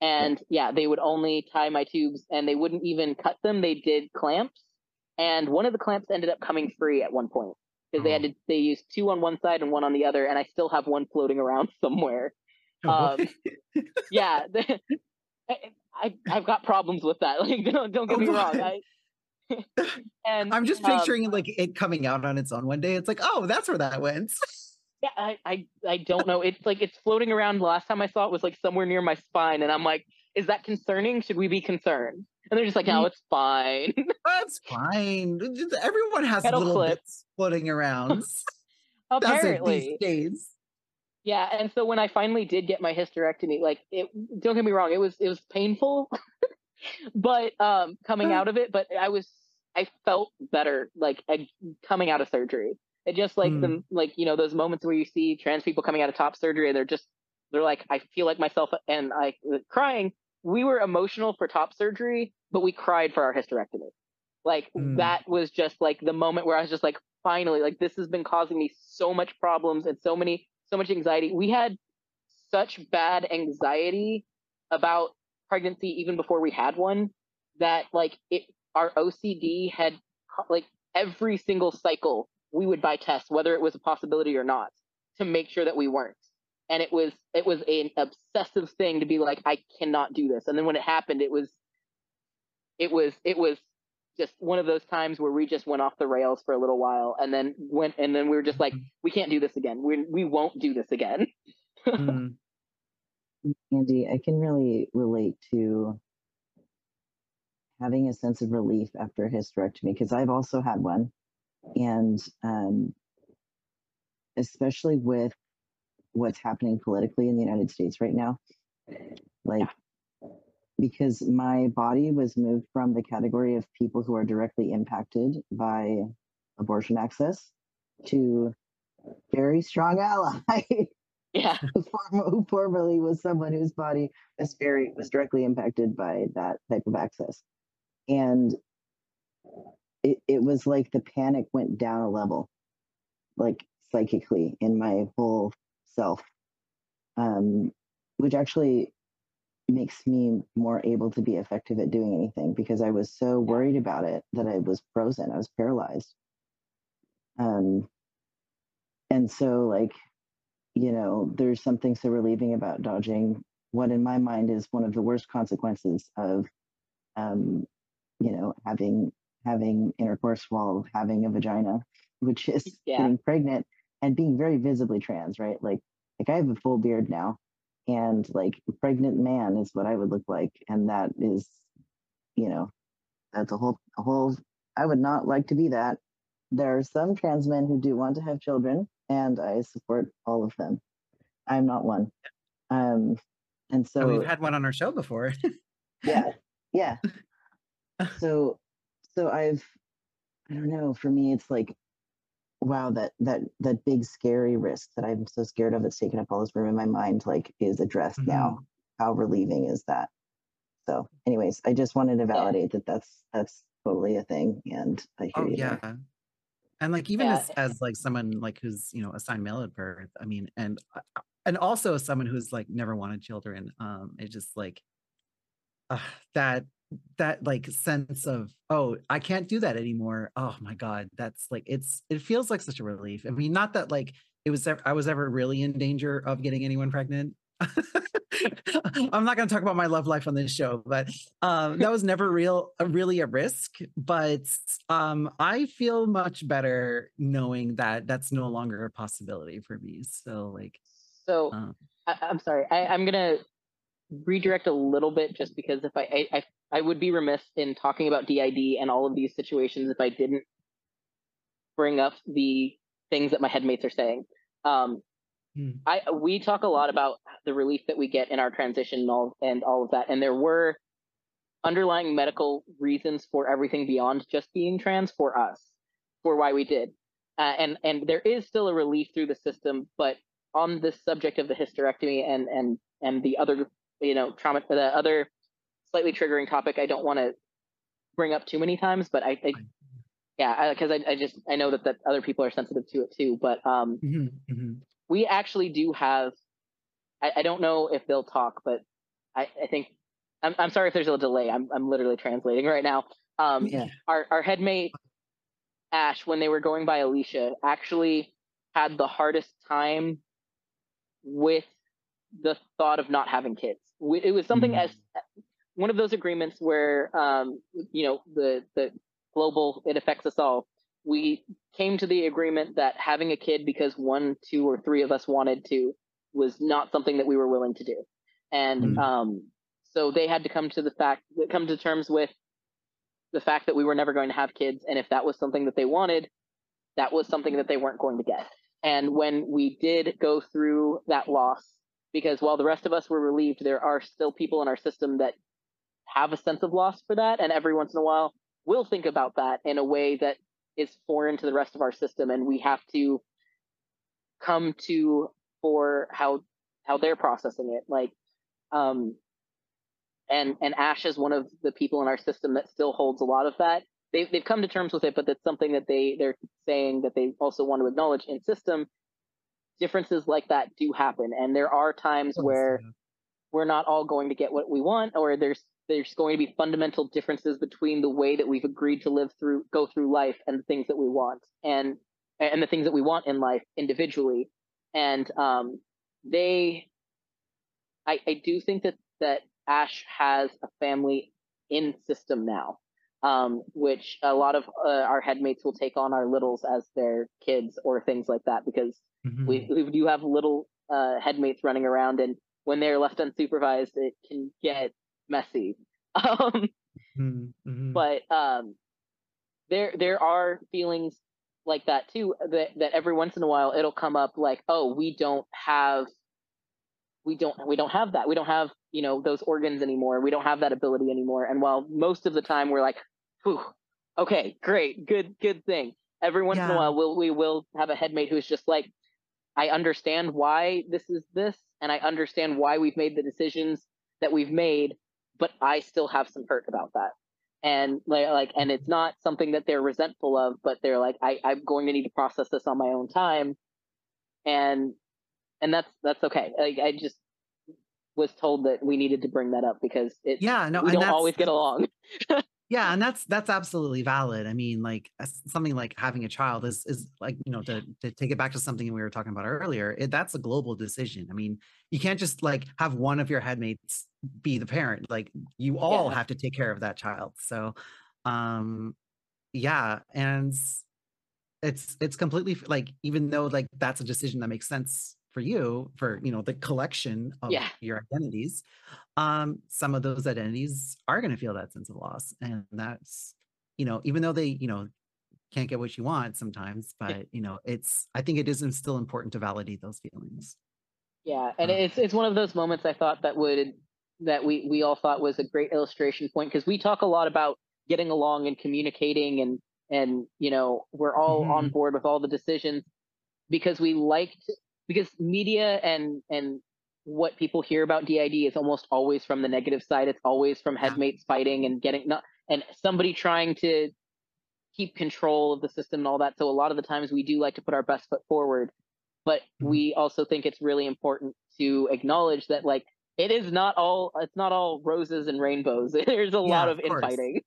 And yeah, they would only tie my tubes and they wouldn't even cut them. They did clamps. And one of the clamps ended up coming free at one point because they had to, they used two on one side and one on the other. And I still have one floating around somewhere. Um, yeah, I, I've got problems with that. Like, don't, don't get me wrong. I, and I'm just um picturing um, like it coming out on its own one day. It's like, oh, that's where that went. yeah, I, I, I don't know. It's like it's floating around. The last time I saw it was like somewhere near my spine, and I'm like, is that concerning? Should we be concerned? And they're just like, no, it's fine. That's fine. Everyone has Metal little clips. bits floating around. Apparently, these days. Yeah, and so when I finally did get my hysterectomy, like it don't get me wrong, it was it was painful, but um coming out of it, but I was I felt better like coming out of surgery. It just like mm. the like you know those moments where you see trans people coming out of top surgery, and they're just they're like I feel like myself and I crying. We were emotional for top surgery, but we cried for our hysterectomy. Like mm. that was just like the moment where I was just like, finally like this has been causing me so much problems and so many so much anxiety we had such bad anxiety about pregnancy even before we had one that like it our ocd had like every single cycle we would buy tests whether it was a possibility or not to make sure that we weren't and it was it was an obsessive thing to be like i cannot do this and then when it happened it was it was it was just one of those times where we just went off the rails for a little while and then went and then we were just like Mhm. we can't do this again we we won't do this again Mm, Andy, I can really relate to having a sense of relief after a hysterectomy because I've also had one. And um, especially with what's happening politically in the United States right now, like, because my body was moved from the category of people who are directly impacted by abortion access to very strong ally. Yeah. Who who formerly was someone whose body was very was directly impacted by that type of access. And it, it was like the panic went down a level like psychically in my whole self um which actually makes me more able to be effective at doing anything because i was so worried about it that i was frozen i was paralyzed. Um and so like you know, there's something so relieving about dodging. What, in my mind, is one of the worst consequences of, um, you know, having having intercourse while having a vagina, which is Yeah. getting pregnant and being very visibly trans, right? Like, like I have a full beard now, and like pregnant man is what I would look like, and that is, you know, that's a whole a whole. I would not like to be that. There are some trans men who do want to have children, and I support all of them. I'm not one. Um, and so oh, we've had one on our show before. yeah, yeah. So, so I've, I don't know. For me, it's like, wow, that that that big scary risk that I'm so scared of that's taken up all this room in my mind, like, is addressed now. How relieving is that? So, anyways, I just wanted to validate that that's that's totally a thing, and I hear Oh you. yeah. there. And like even Yeah. as as like someone like who's you know assigned male at birth, I mean, and uh, and also someone who's like never wanted children, um, it just like uh, that that like sense of oh I can't do that anymore. Oh my god, that's like it's it feels like such a relief. I mean, not that like it was ever, I was ever really in danger of getting anyone pregnant. I'm not going to talk about my love life on this show, but um, that was never real, really a risk. But um, I feel much better knowing that that's no longer a possibility for me. So, like, so um, I, i'm sorry I, i'm gonna redirect a little bit just because if I, I i i would be remiss in talking about DID and all of these situations if i didn't bring up the things that my headmates are saying um Hmm. I we talk a lot about the relief that we get in our transition and all and all of that, and there were underlying medical reasons for everything beyond just being trans for us, for why we did, uh, and and there is still a relief through the system, but on this subject of the hysterectomy and and and the other you know trauma the other slightly triggering topic, I don't want to bring up too many times, but I, I yeah, because I, I just I know that that other people are sensitive to it too, but um mhm, mhm. we actually do have I, I don't know if they'll talk but i, I think I'm, I'm sorry if there's a delay I'm, I'm literally translating right now um, Yeah. our, our headmate ash when they were going by alicia actually had the hardest time with the thought of not having kids it was something Mm. as one of those agreements where um, you know the the global it affects us all we came to the agreement that having a kid because one, two, or three of us wanted to was not something that we were willing to do, and Mhm. um, so they had to come to the fact, come to terms with the fact that we were never going to have kids, and if that was something that they wanted, that was something that they weren't going to get. And when we did go through that loss, because while the rest of us were relieved, there are still people in our system that have a sense of loss for that, and every once in a while we'll think about that in a way that is foreign to the rest of our system and we have to come to for how how they're processing it like um and and ash is one of the people in our system that still holds a lot of that they've they've come to terms with it, but that's something that they they're saying that they also want to acknowledge in system. Differences like that do happen, and there are times where we're not all going to get what we want, or there's there's going to be fundamental differences between the way that we've agreed to live through go through life and the things that we want and and the things that we want in life individually and um they i i do think that that ash has a family in system now um which a lot of uh, our headmates will take on our littles as their kids or things like that because Mhm. we, we do have little uh headmates running around and when they're left unsupervised it can get messy. Um Mhm, mhm. but um there there are feelings like that too that that every once in a while it'll come up like oh we don't have we don't we don't have that. We don't have you know those organs anymore. We don't have that ability anymore. And while most of the time we're like Whew, okay great good good thing. Every once in a while we'll we will have a headmate who's just like i understand why this is this and i understand why we've made the decisions that we've made but i still have some hurt about that and like, and it's not something that they're resentful of but they're like I, i'm going to need to process this on my own time and and that's that's okay like, i just was told that we needed to bring that up because it yeah, no, we don't always get along yeah, and that's that's absolutely valid. I mean, like something like having a child is is like you know to to take it back to something we were talking about earlier. It, that's a global decision. I mean, you can't just like have one of your headmates be the parent. Like you all Yeah. have to take care of that child. So, um, yeah, and it's it's completely like even though like that's a decision that makes sense for you for you know the collection of Yeah. your identities um some of those identities are going to feel that sense of loss and that's you know even though they you know can't get what you want sometimes but you know it's i think it is still important to validate those feelings Yeah, and Uh. it's it's one of those moments I thought that would that we we all thought was a great illustration point because we talk a lot about getting along and communicating and and you know we're all on Mhm. board with all the decisions because we liked because media and and what people hear about DID is almost always from the negative side. It's always from headmates fighting and getting not and somebody trying to keep control of the system and all that. So a lot of the times we do like to put our best foot forward, but Mhm. we also think it's really important to acknowledge that like it is not all it's not all roses and rainbows. There's a lot of of infighting.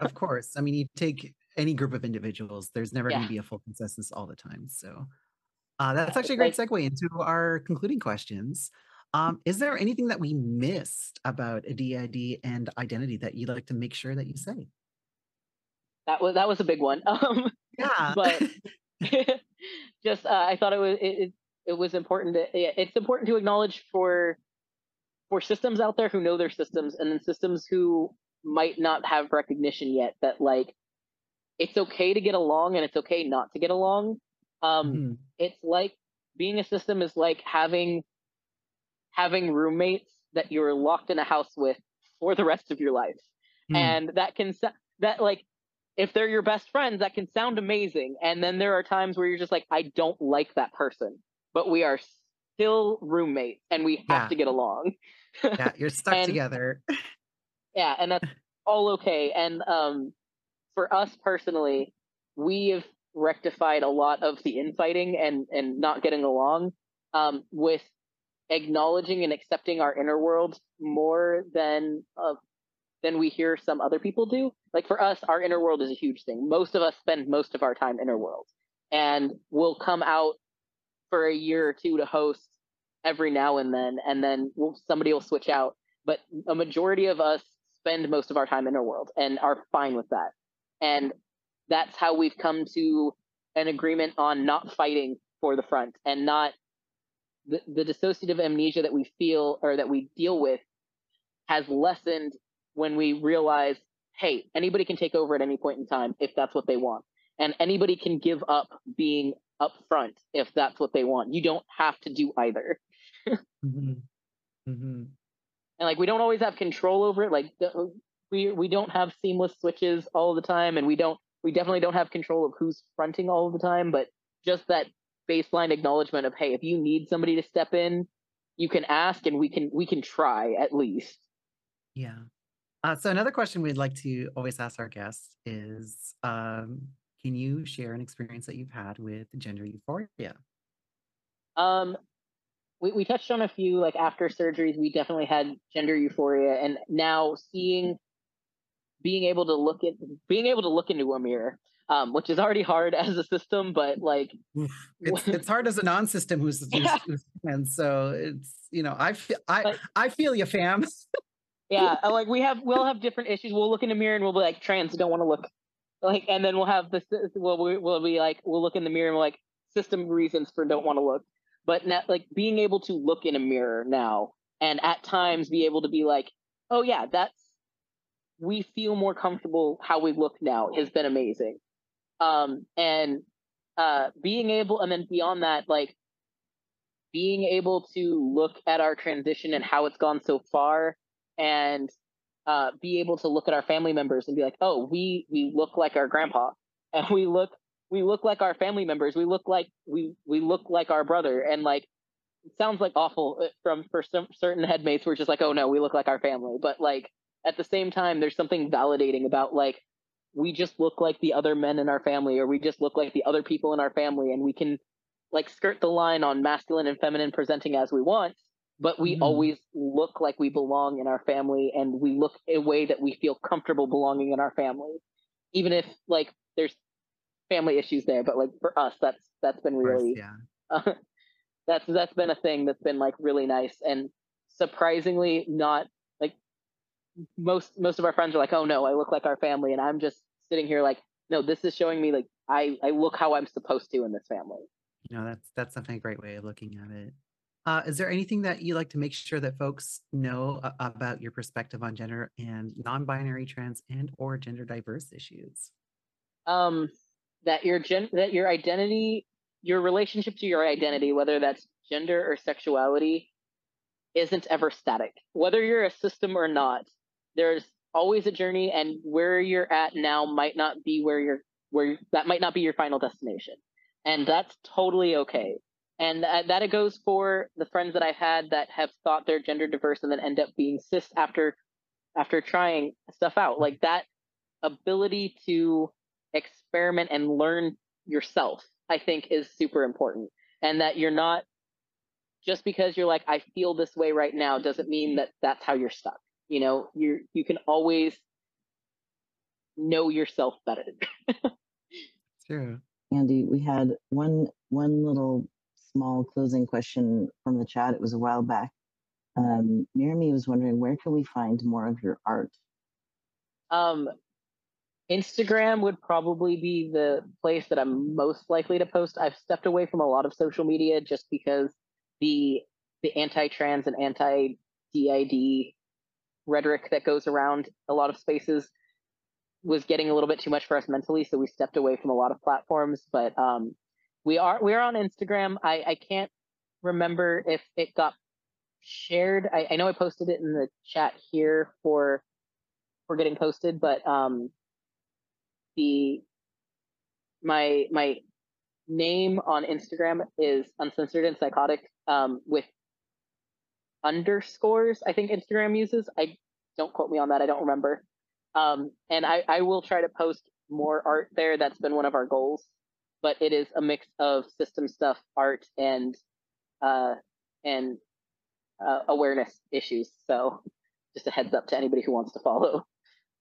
of course i mean you take any group of individuals there's never going to be a full consensus all the time so uh, that's actually a great segue into our concluding questions um, is there anything that we missed about a DID and identity that you'd like to make sure that you say That was that was a big one. Um yeah But- just uh, I thought it was it, it, it was important to yeah, it's important to acknowledge for for systems out there who know their systems and then systems who might not have recognition yet that like it's okay to get along and it's okay not to get along. Um Mhm. it's like being a system is like having having roommates that you're locked in a house with for the rest of your life Hmm. and that can that like if they're your best friends that can sound amazing and then there are times where you're just like i don't like that person but we are still roommates and we have Yeah. to get along yeah you're stuck and- together. Yeah and that's all okay and um for us personally we have rectified a lot of the infighting and and not getting along um with acknowledging and accepting our inner world more than uh, than we hear some other people do. Like for us our inner world is a huge thing. Most of us spend most of our time inner world and we'll come out for a year or two to host every now and then and then we'll, somebody will switch out. But a majority of us spend most of our time in our world and are fine with that. And that's how we've come to an agreement on not fighting for the front and not the, the dissociative amnesia that we feel or that we deal with has lessened when we realize hey anybody can take over at any point in time if that's what they want. And anybody can give up being up front if that's what they want. You don't have to do either Mhm. Mhm. and like we don't always have control over it like the, we we don't have seamless switches all the time and we don't we definitely don't have control of who's fronting all the time but just that baseline acknowledgement of hey if you need somebody to step in you can ask and we can we can try at least Yeah. Uh, so another question we'd like to always ask our guests is, um, can you share an experience that you've had with gender euphoria? Um, we, we touched on a few like after surgeries we definitely had gender euphoria and now seeing being able to look at being able to look into a mirror um, which is already hard as a system but like it's, it's hard as a non-system who's, who's, yeah. and so it's you know i feel i but, i feel you fam. Yeah like we have we'll have different issues. We'll look in a mirror and we'll be like trans don't want to look. Like and then we'll have this we'll, we'll be like we'll look in the mirror and we're like system reasons for don't want to look but not, like being able to look in a mirror now and at times be able to be like oh yeah that's we feel more comfortable how we look now has been amazing. Um and uh being able and then beyond that like being able to look at our transition and how it's gone so far and uh, be able to look at our family members and be like, oh, we we look like our grandpa, and we look we look like our family members. We look like we we look like our brother, and like it sounds like awful uh, from for some certain headmates. We're just like, oh no, we look like our family, but like at the same time, there's something validating about like we just look like the other men in our family, or we just look like the other people in our family, and we can like skirt the line on masculine and feminine presenting as we want but we mm. always look like we belong in our family and we look a way that we feel comfortable belonging in our family even if like there's family issues there but like for us that's that's been really course, yeah. uh, that's that's been a thing that's been like really nice. And surprisingly not like most most of our friends are like oh no i look like our family. And i'm just sitting here like no this is showing me like i i look how i'm supposed to in this family. You know that's that's definitely a great way of looking at it. Uh, is there anything that you like to make sure that folks know uh, about your perspective on gender and non-binary, trans, and or gender diverse issues? Um, that your gen that your identity, your relationship to your identity, whether that's gender or sexuality, isn't ever static. Whether you're a system or not, there's always a journey, and where you're at now might not be where you're where that might not be your final destination, and that's totally okay and that, that it goes for the friends that I've had that have thought they're gender diverse and then end up being cis after after trying stuff out. Like that ability to experiment and learn yourself, I think, is super important, and that you're not just because you're like I feel this way right now doesn't mean that that's how you're stuck. You know, you you can always know yourself better. True. Andy, we had one one little small closing question from the chat. It was a while back. Um, Mirami was wondering where can we find more of your art? Um, Instagram would probably be the place that I'm most likely to post. I've stepped away from a lot of social media just because the the anti-trans and anti-DID rhetoric that goes around a lot of spaces was getting a little bit too much for us mentally, so we stepped away from a lot of platforms. But um, we are we are on Instagram. I I can't remember if it got shared. I, I know I posted it in the chat here for for getting posted, but um the my my name on Instagram is uncensored and psychotic um with underscores I think Instagram uses. I don't quote me on that. I don't remember. Um and I I will try to post more art there. That's been one of our goals but it is a mix of system stuff, art, and uh, and uh, awareness issues. So just a heads up to anybody who wants to follow.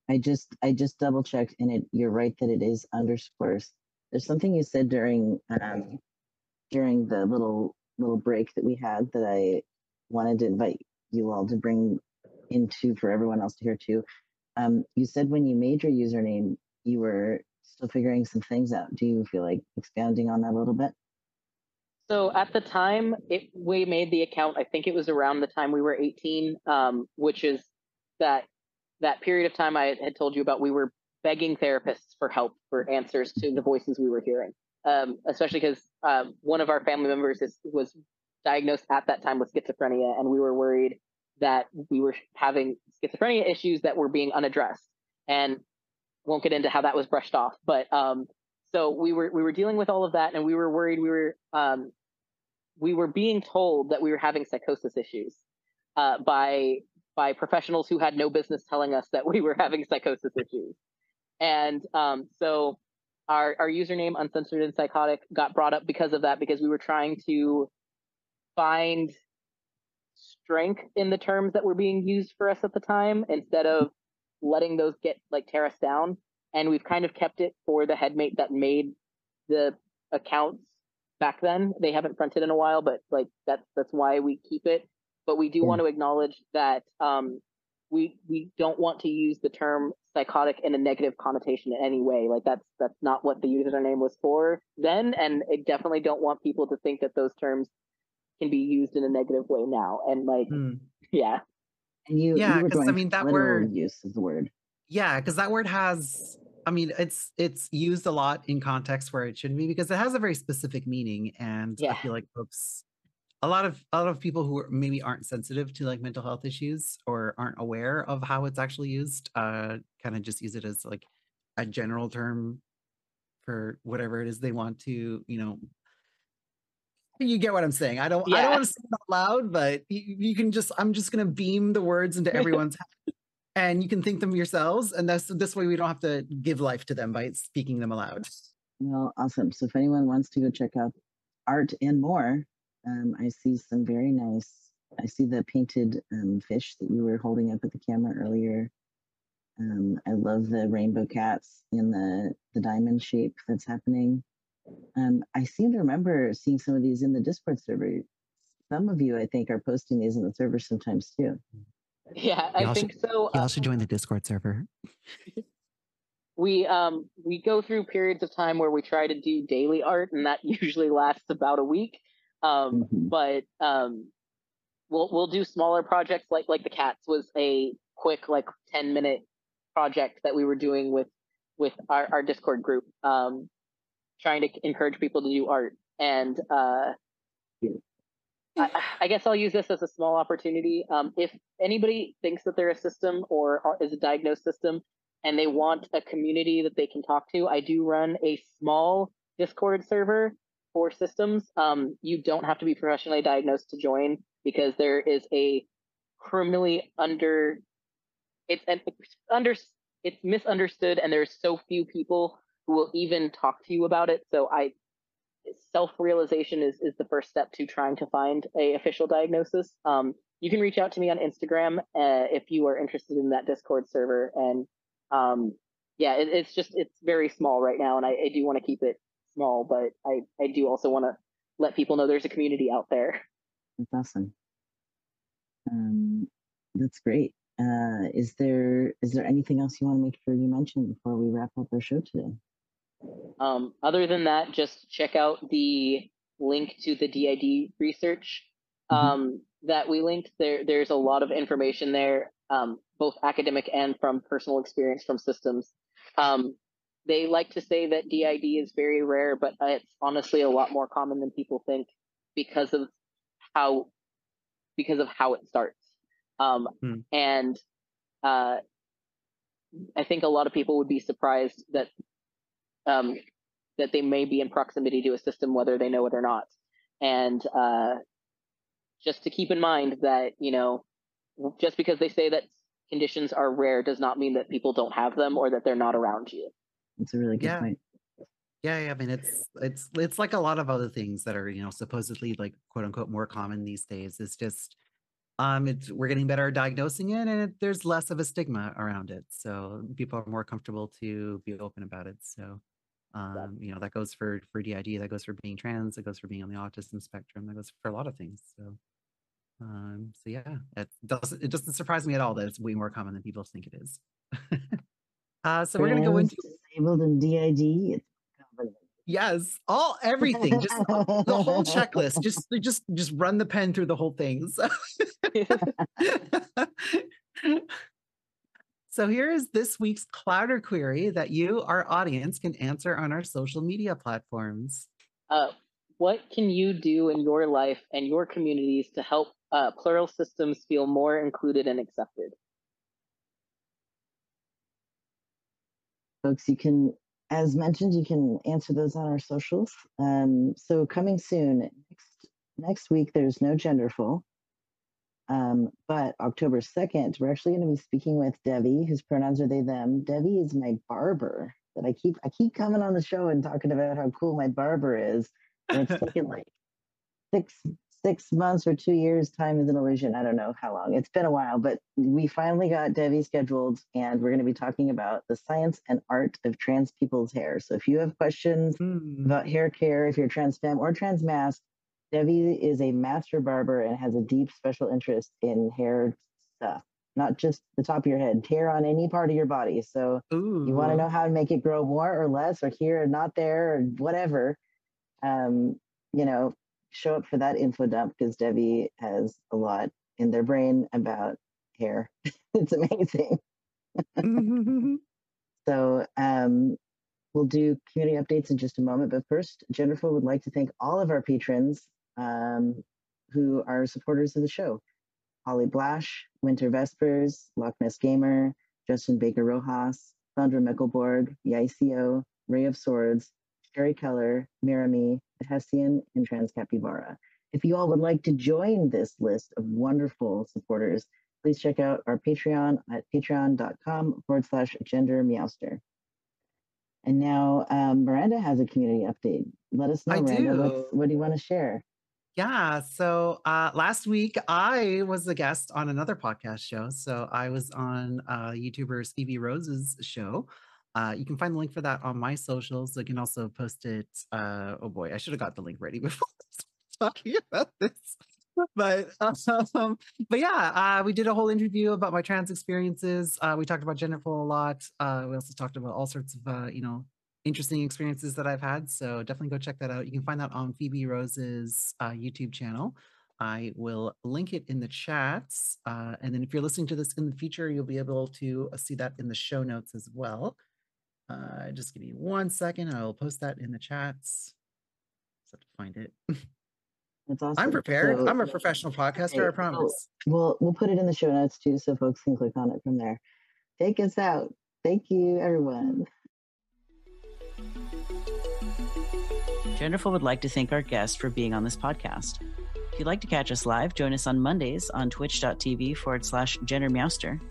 I just I just double checked, and it you're right that it is underscores. There's something you said during um, during the little little break that we had that I wanted to invite you all to bring into for everyone else to hear too. Um, you said when you made your username, you were still figuring some things out. Do you feel like expanding on that a little bit? So at the time it, we made the account, I think it was around the time we were 18, um, which is that that period of time I had told you about. We were begging therapists for help for answers to the voices we were hearing, um, especially because um, one of our family members is, was diagnosed at that time with schizophrenia, and we were worried that we were having schizophrenia issues that were being unaddressed. And won't get into how that was brushed off, but um, so we were we were dealing with all of that, and we were worried. We were um, we were being told that we were having psychosis issues uh, by by professionals who had no business telling us that we were having psychosis issues. And um, so our, our username, Uncensored and Psychotic, got brought up because of that, because we were trying to find strength in the terms that were being used for us at the time instead of letting those get like tear us down. And we've kind of kept it for the headmate that made the accounts back then. They haven't fronted in a while, but like that's that's why we keep it. But we do Yeah. want to acknowledge that um, we we don't want to use the term psychotic in a negative connotation in any way. Like that's that's not what the username was for then, and I definitely don't want people to think that those terms can be used in a negative way now. And like, Hmm. yeah, And you, Yeah, because I mean, that word- use of the word. Yeah, because that word has, I mean, it's it's used a lot in context where it shouldn't be because it has a very specific meaning, and yeah. I feel like folks, a lot of a lot of people who are, maybe aren't sensitive to like mental health issues or aren't aware of how it's actually used, uh, kind of just use it as like a general term for whatever it is they want to, you know. You get what I'm saying. I don't. I don't want to say it out loud, but you, you can just. I'm just gonna beam the words into everyone's head and you can think them yourselves and that's this way we don't have to give life to them by speaking them aloud Well, awesome. So if anyone wants to go check out art and more, um, I see some very nice. I see the painted um, fish that you were holding up at the camera earlier. Um, I love the rainbow cats in the the diamond shape that's happening. Um, I seem to remember seeing some of these in the Discord server. Some of you, I think, are posting these in the server sometimes too. yeah, I Y'all should- think so. you also join the discord server we um we go through periods of time where we try to do daily art, and that usually lasts about a week. Um, Mhm. but um, we'll we'll do smaller projects like like the cats was a quick like ten minute project that we were doing with with our, our Discord group, um, trying to encourage people to do art. And uh, I, I guess I'll use this as a small opportunity. Um, if anybody thinks that they're a system or are- is a diagnosed system and they want a community that they can talk to, I do run a small Discord server for systems. Um, you don't have to be professionally diagnosed to join because there is a criminally under it's an under it's misunderstood and there's so few people who will even talk to you about it. So I self-realization is, is the first step to trying to find a official diagnosis. Um, you can reach out to me on Instagram uh, if you are interested in that Discord server. And um, yeah, it, it's just it's very small right now, and I, I do want to keep it small, but I I do also want to let people know there's a community out there. That's awesome. Um, that's great. Uh, is there is there anything else you want to make sure you mention before we wrap up our show today? Um, other than that, just check out the link to the DID research Mhm. um, that we linked. There, there's a lot of information there, um, both academic and from personal experience from systems. Um, they like to say that DID is very rare, but it's honestly a lot more common than people think because of how because of how it starts. Um, Hmm. And uh, I think a lot of people would be surprised that um, that they may be in proximity to a system, whether they know it or not. And uh, just to keep in mind that, you know, just because they say that conditions are rare does not mean that people don't have them or that they're not around you. It's a really good Yeah. point. yeah, yeah i mean it's it's it's like a lot of other things that are you know supposedly like quote unquote more common these days. It's just um it's we're getting better at diagnosing it and it, there's less of a stigma around it. So people are more comfortable to be open about it. So um you know that goes for for DID that goes for being trans that goes for being on the autism spectrum that goes for a lot of things. So um so yeah it doesn't it doesn't surprise me at all that it's way more common than people think it is. Uh so we're gonna go into disabled and DID. Yes all everything just the whole checklist just just just run the pen through the whole thing so, so here is this week's clowder query that you our audience can answer on our social media platforms uh, what can you do in your life and your communities to help uh, plural systems feel more included and accepted? Folks you can as mentioned you can answer those on our socials um, so coming soon next next week there's no genderful Um, but October 2nd, we're actually going to be speaking with Devi, whose pronouns are they, them. Devi is my barber that I keep, I keep coming on the show and talking about how cool my barber is. And it's taken like six, six months or two years. Time is an illusion. I don't know how long. It's been a while, but we finally got Devi scheduled and we're going to be talking about the science and art of trans people's hair. So if you have questions Mm. about hair care, if you're trans femme or trans masc, Devi is a master barber and has a deep special interest in hair stuff, not just the top of your head, hair on any part of your body. So Ooh. you want to know how to make it grow more or less or here or not there or whatever, um, you know, show up for that info dump because Devi has a lot in their brain about hair. it's amazing. So um, we'll do community updates in just a moment. But first, Genderful would like to thank all of our patrons um, who are supporters of the show. Holly Blash, Winter Vespers, Loch Ness Gamer, Justin Baker Rojas, Sandra Mickelborg, Yaicio, Ray of Swords, Sherry Keller, Mirami, Hessian, and Trans Capybara. If you all would like to join this list of wonderful supporters, please check out our Patreon at patreon.com forward slash gender meowster. And now um, Miranda has a community update. Let us know, I Miranda. do. What do you want to share? Yeah. So uh, last week I was a guest on another podcast show. So I was on uh, YouTuber Stevie Rose's show. Uh, you can find the link for that on my socials. I can also post it. Uh, oh boy, I should have got the link ready before talking about this. But um, but yeah, uh, we did a whole interview about my trans experiences. Uh, we talked about Genderful a lot. Uh, we also talked about all sorts of uh, you know interesting experiences that I've had. So definitely go check that out. You can find that on Phoebe Rose's YouTube channel. I will link it in the chats. And then if you're listening to this in the future, you'll be able to see that in the show notes as well. Uh, just give me one second. I will post that in the chats. Just have to find it. That's awesome. I'm prepared. So- I'm a professional podcaster, Okay, I promise. We'll we'll put it in the show notes too, so folks can click on it from there. Take us out. Thank you, everyone. Genderful would like to thank our guest for being on this podcast. If you'd like to catch us live, join us on Mondays on twitch.tv forward slash gendermeowster.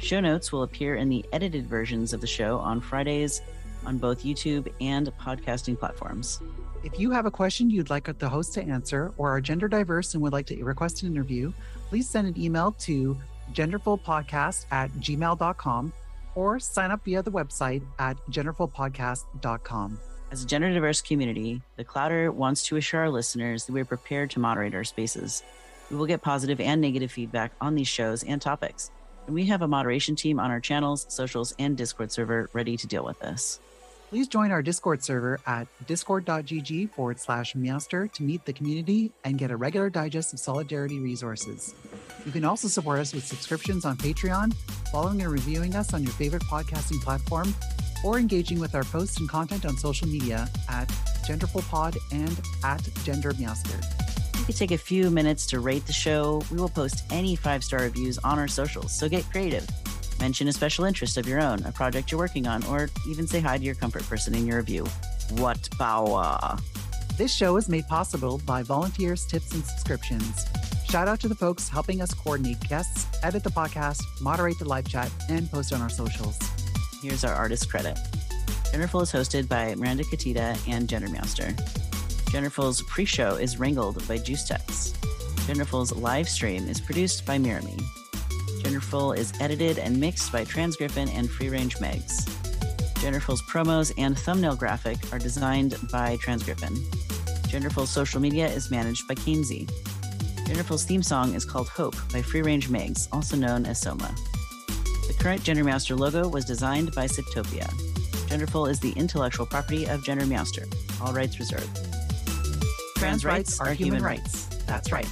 Show notes will appear in the edited versions of the show on Fridays on both YouTube and podcasting platforms. If you have a question you'd like the host to answer or are gender diverse and would like to request an interview, please send an email to genderfulpodcast at gmail.com or sign up via the website at genderfulpodcast.com. As a gender diverse community, the Clowder wants to assure our listeners that we are prepared to moderate our spaces. We will get positive and negative feedback on these shows and topics, and we have a moderation team on our channels, socials, and Discord server ready to deal with this. Please join our Discord server at discord.gg forward slash meowster to meet the community and get a regular digest of solidarity resources. You can also support us with subscriptions on Patreon, following and reviewing us on your favorite podcasting platform, or engaging with our posts and content on social media at genderfulpod and at gendermeowster. You take a few minutes to rate the show. We will post any five star reviews on our socials, so get creative. Mention a special interest of your own, a project you're working on, or even say hi to your comfort person in your review. What power! This show is made possible by volunteers, tips, and subscriptions. Shout out to the folks helping us coordinate guests, edit the podcast, moderate the live chat, and post on our socials. Here's our artist credit. Genderful is hosted by Miranda Katita and Gendermeowster. Genderful's pre-show is wrangled by JuiceTex. Genderful's live stream is produced by Mirami. Genderful is edited and mixed by Transgriffin and Free Range Megs. Genderful's promos and thumbnail graphic are designed by Transgriffin. Genderful's social media is managed by Kainsey. Genderful's theme song is called Hope by Free Range Megs, also known as Soma. The current Gender Meowster logo was designed by Siptopia. Genderful is the intellectual property of Gender Meowster. All rights reserved. Trans rights are human rights. That's right.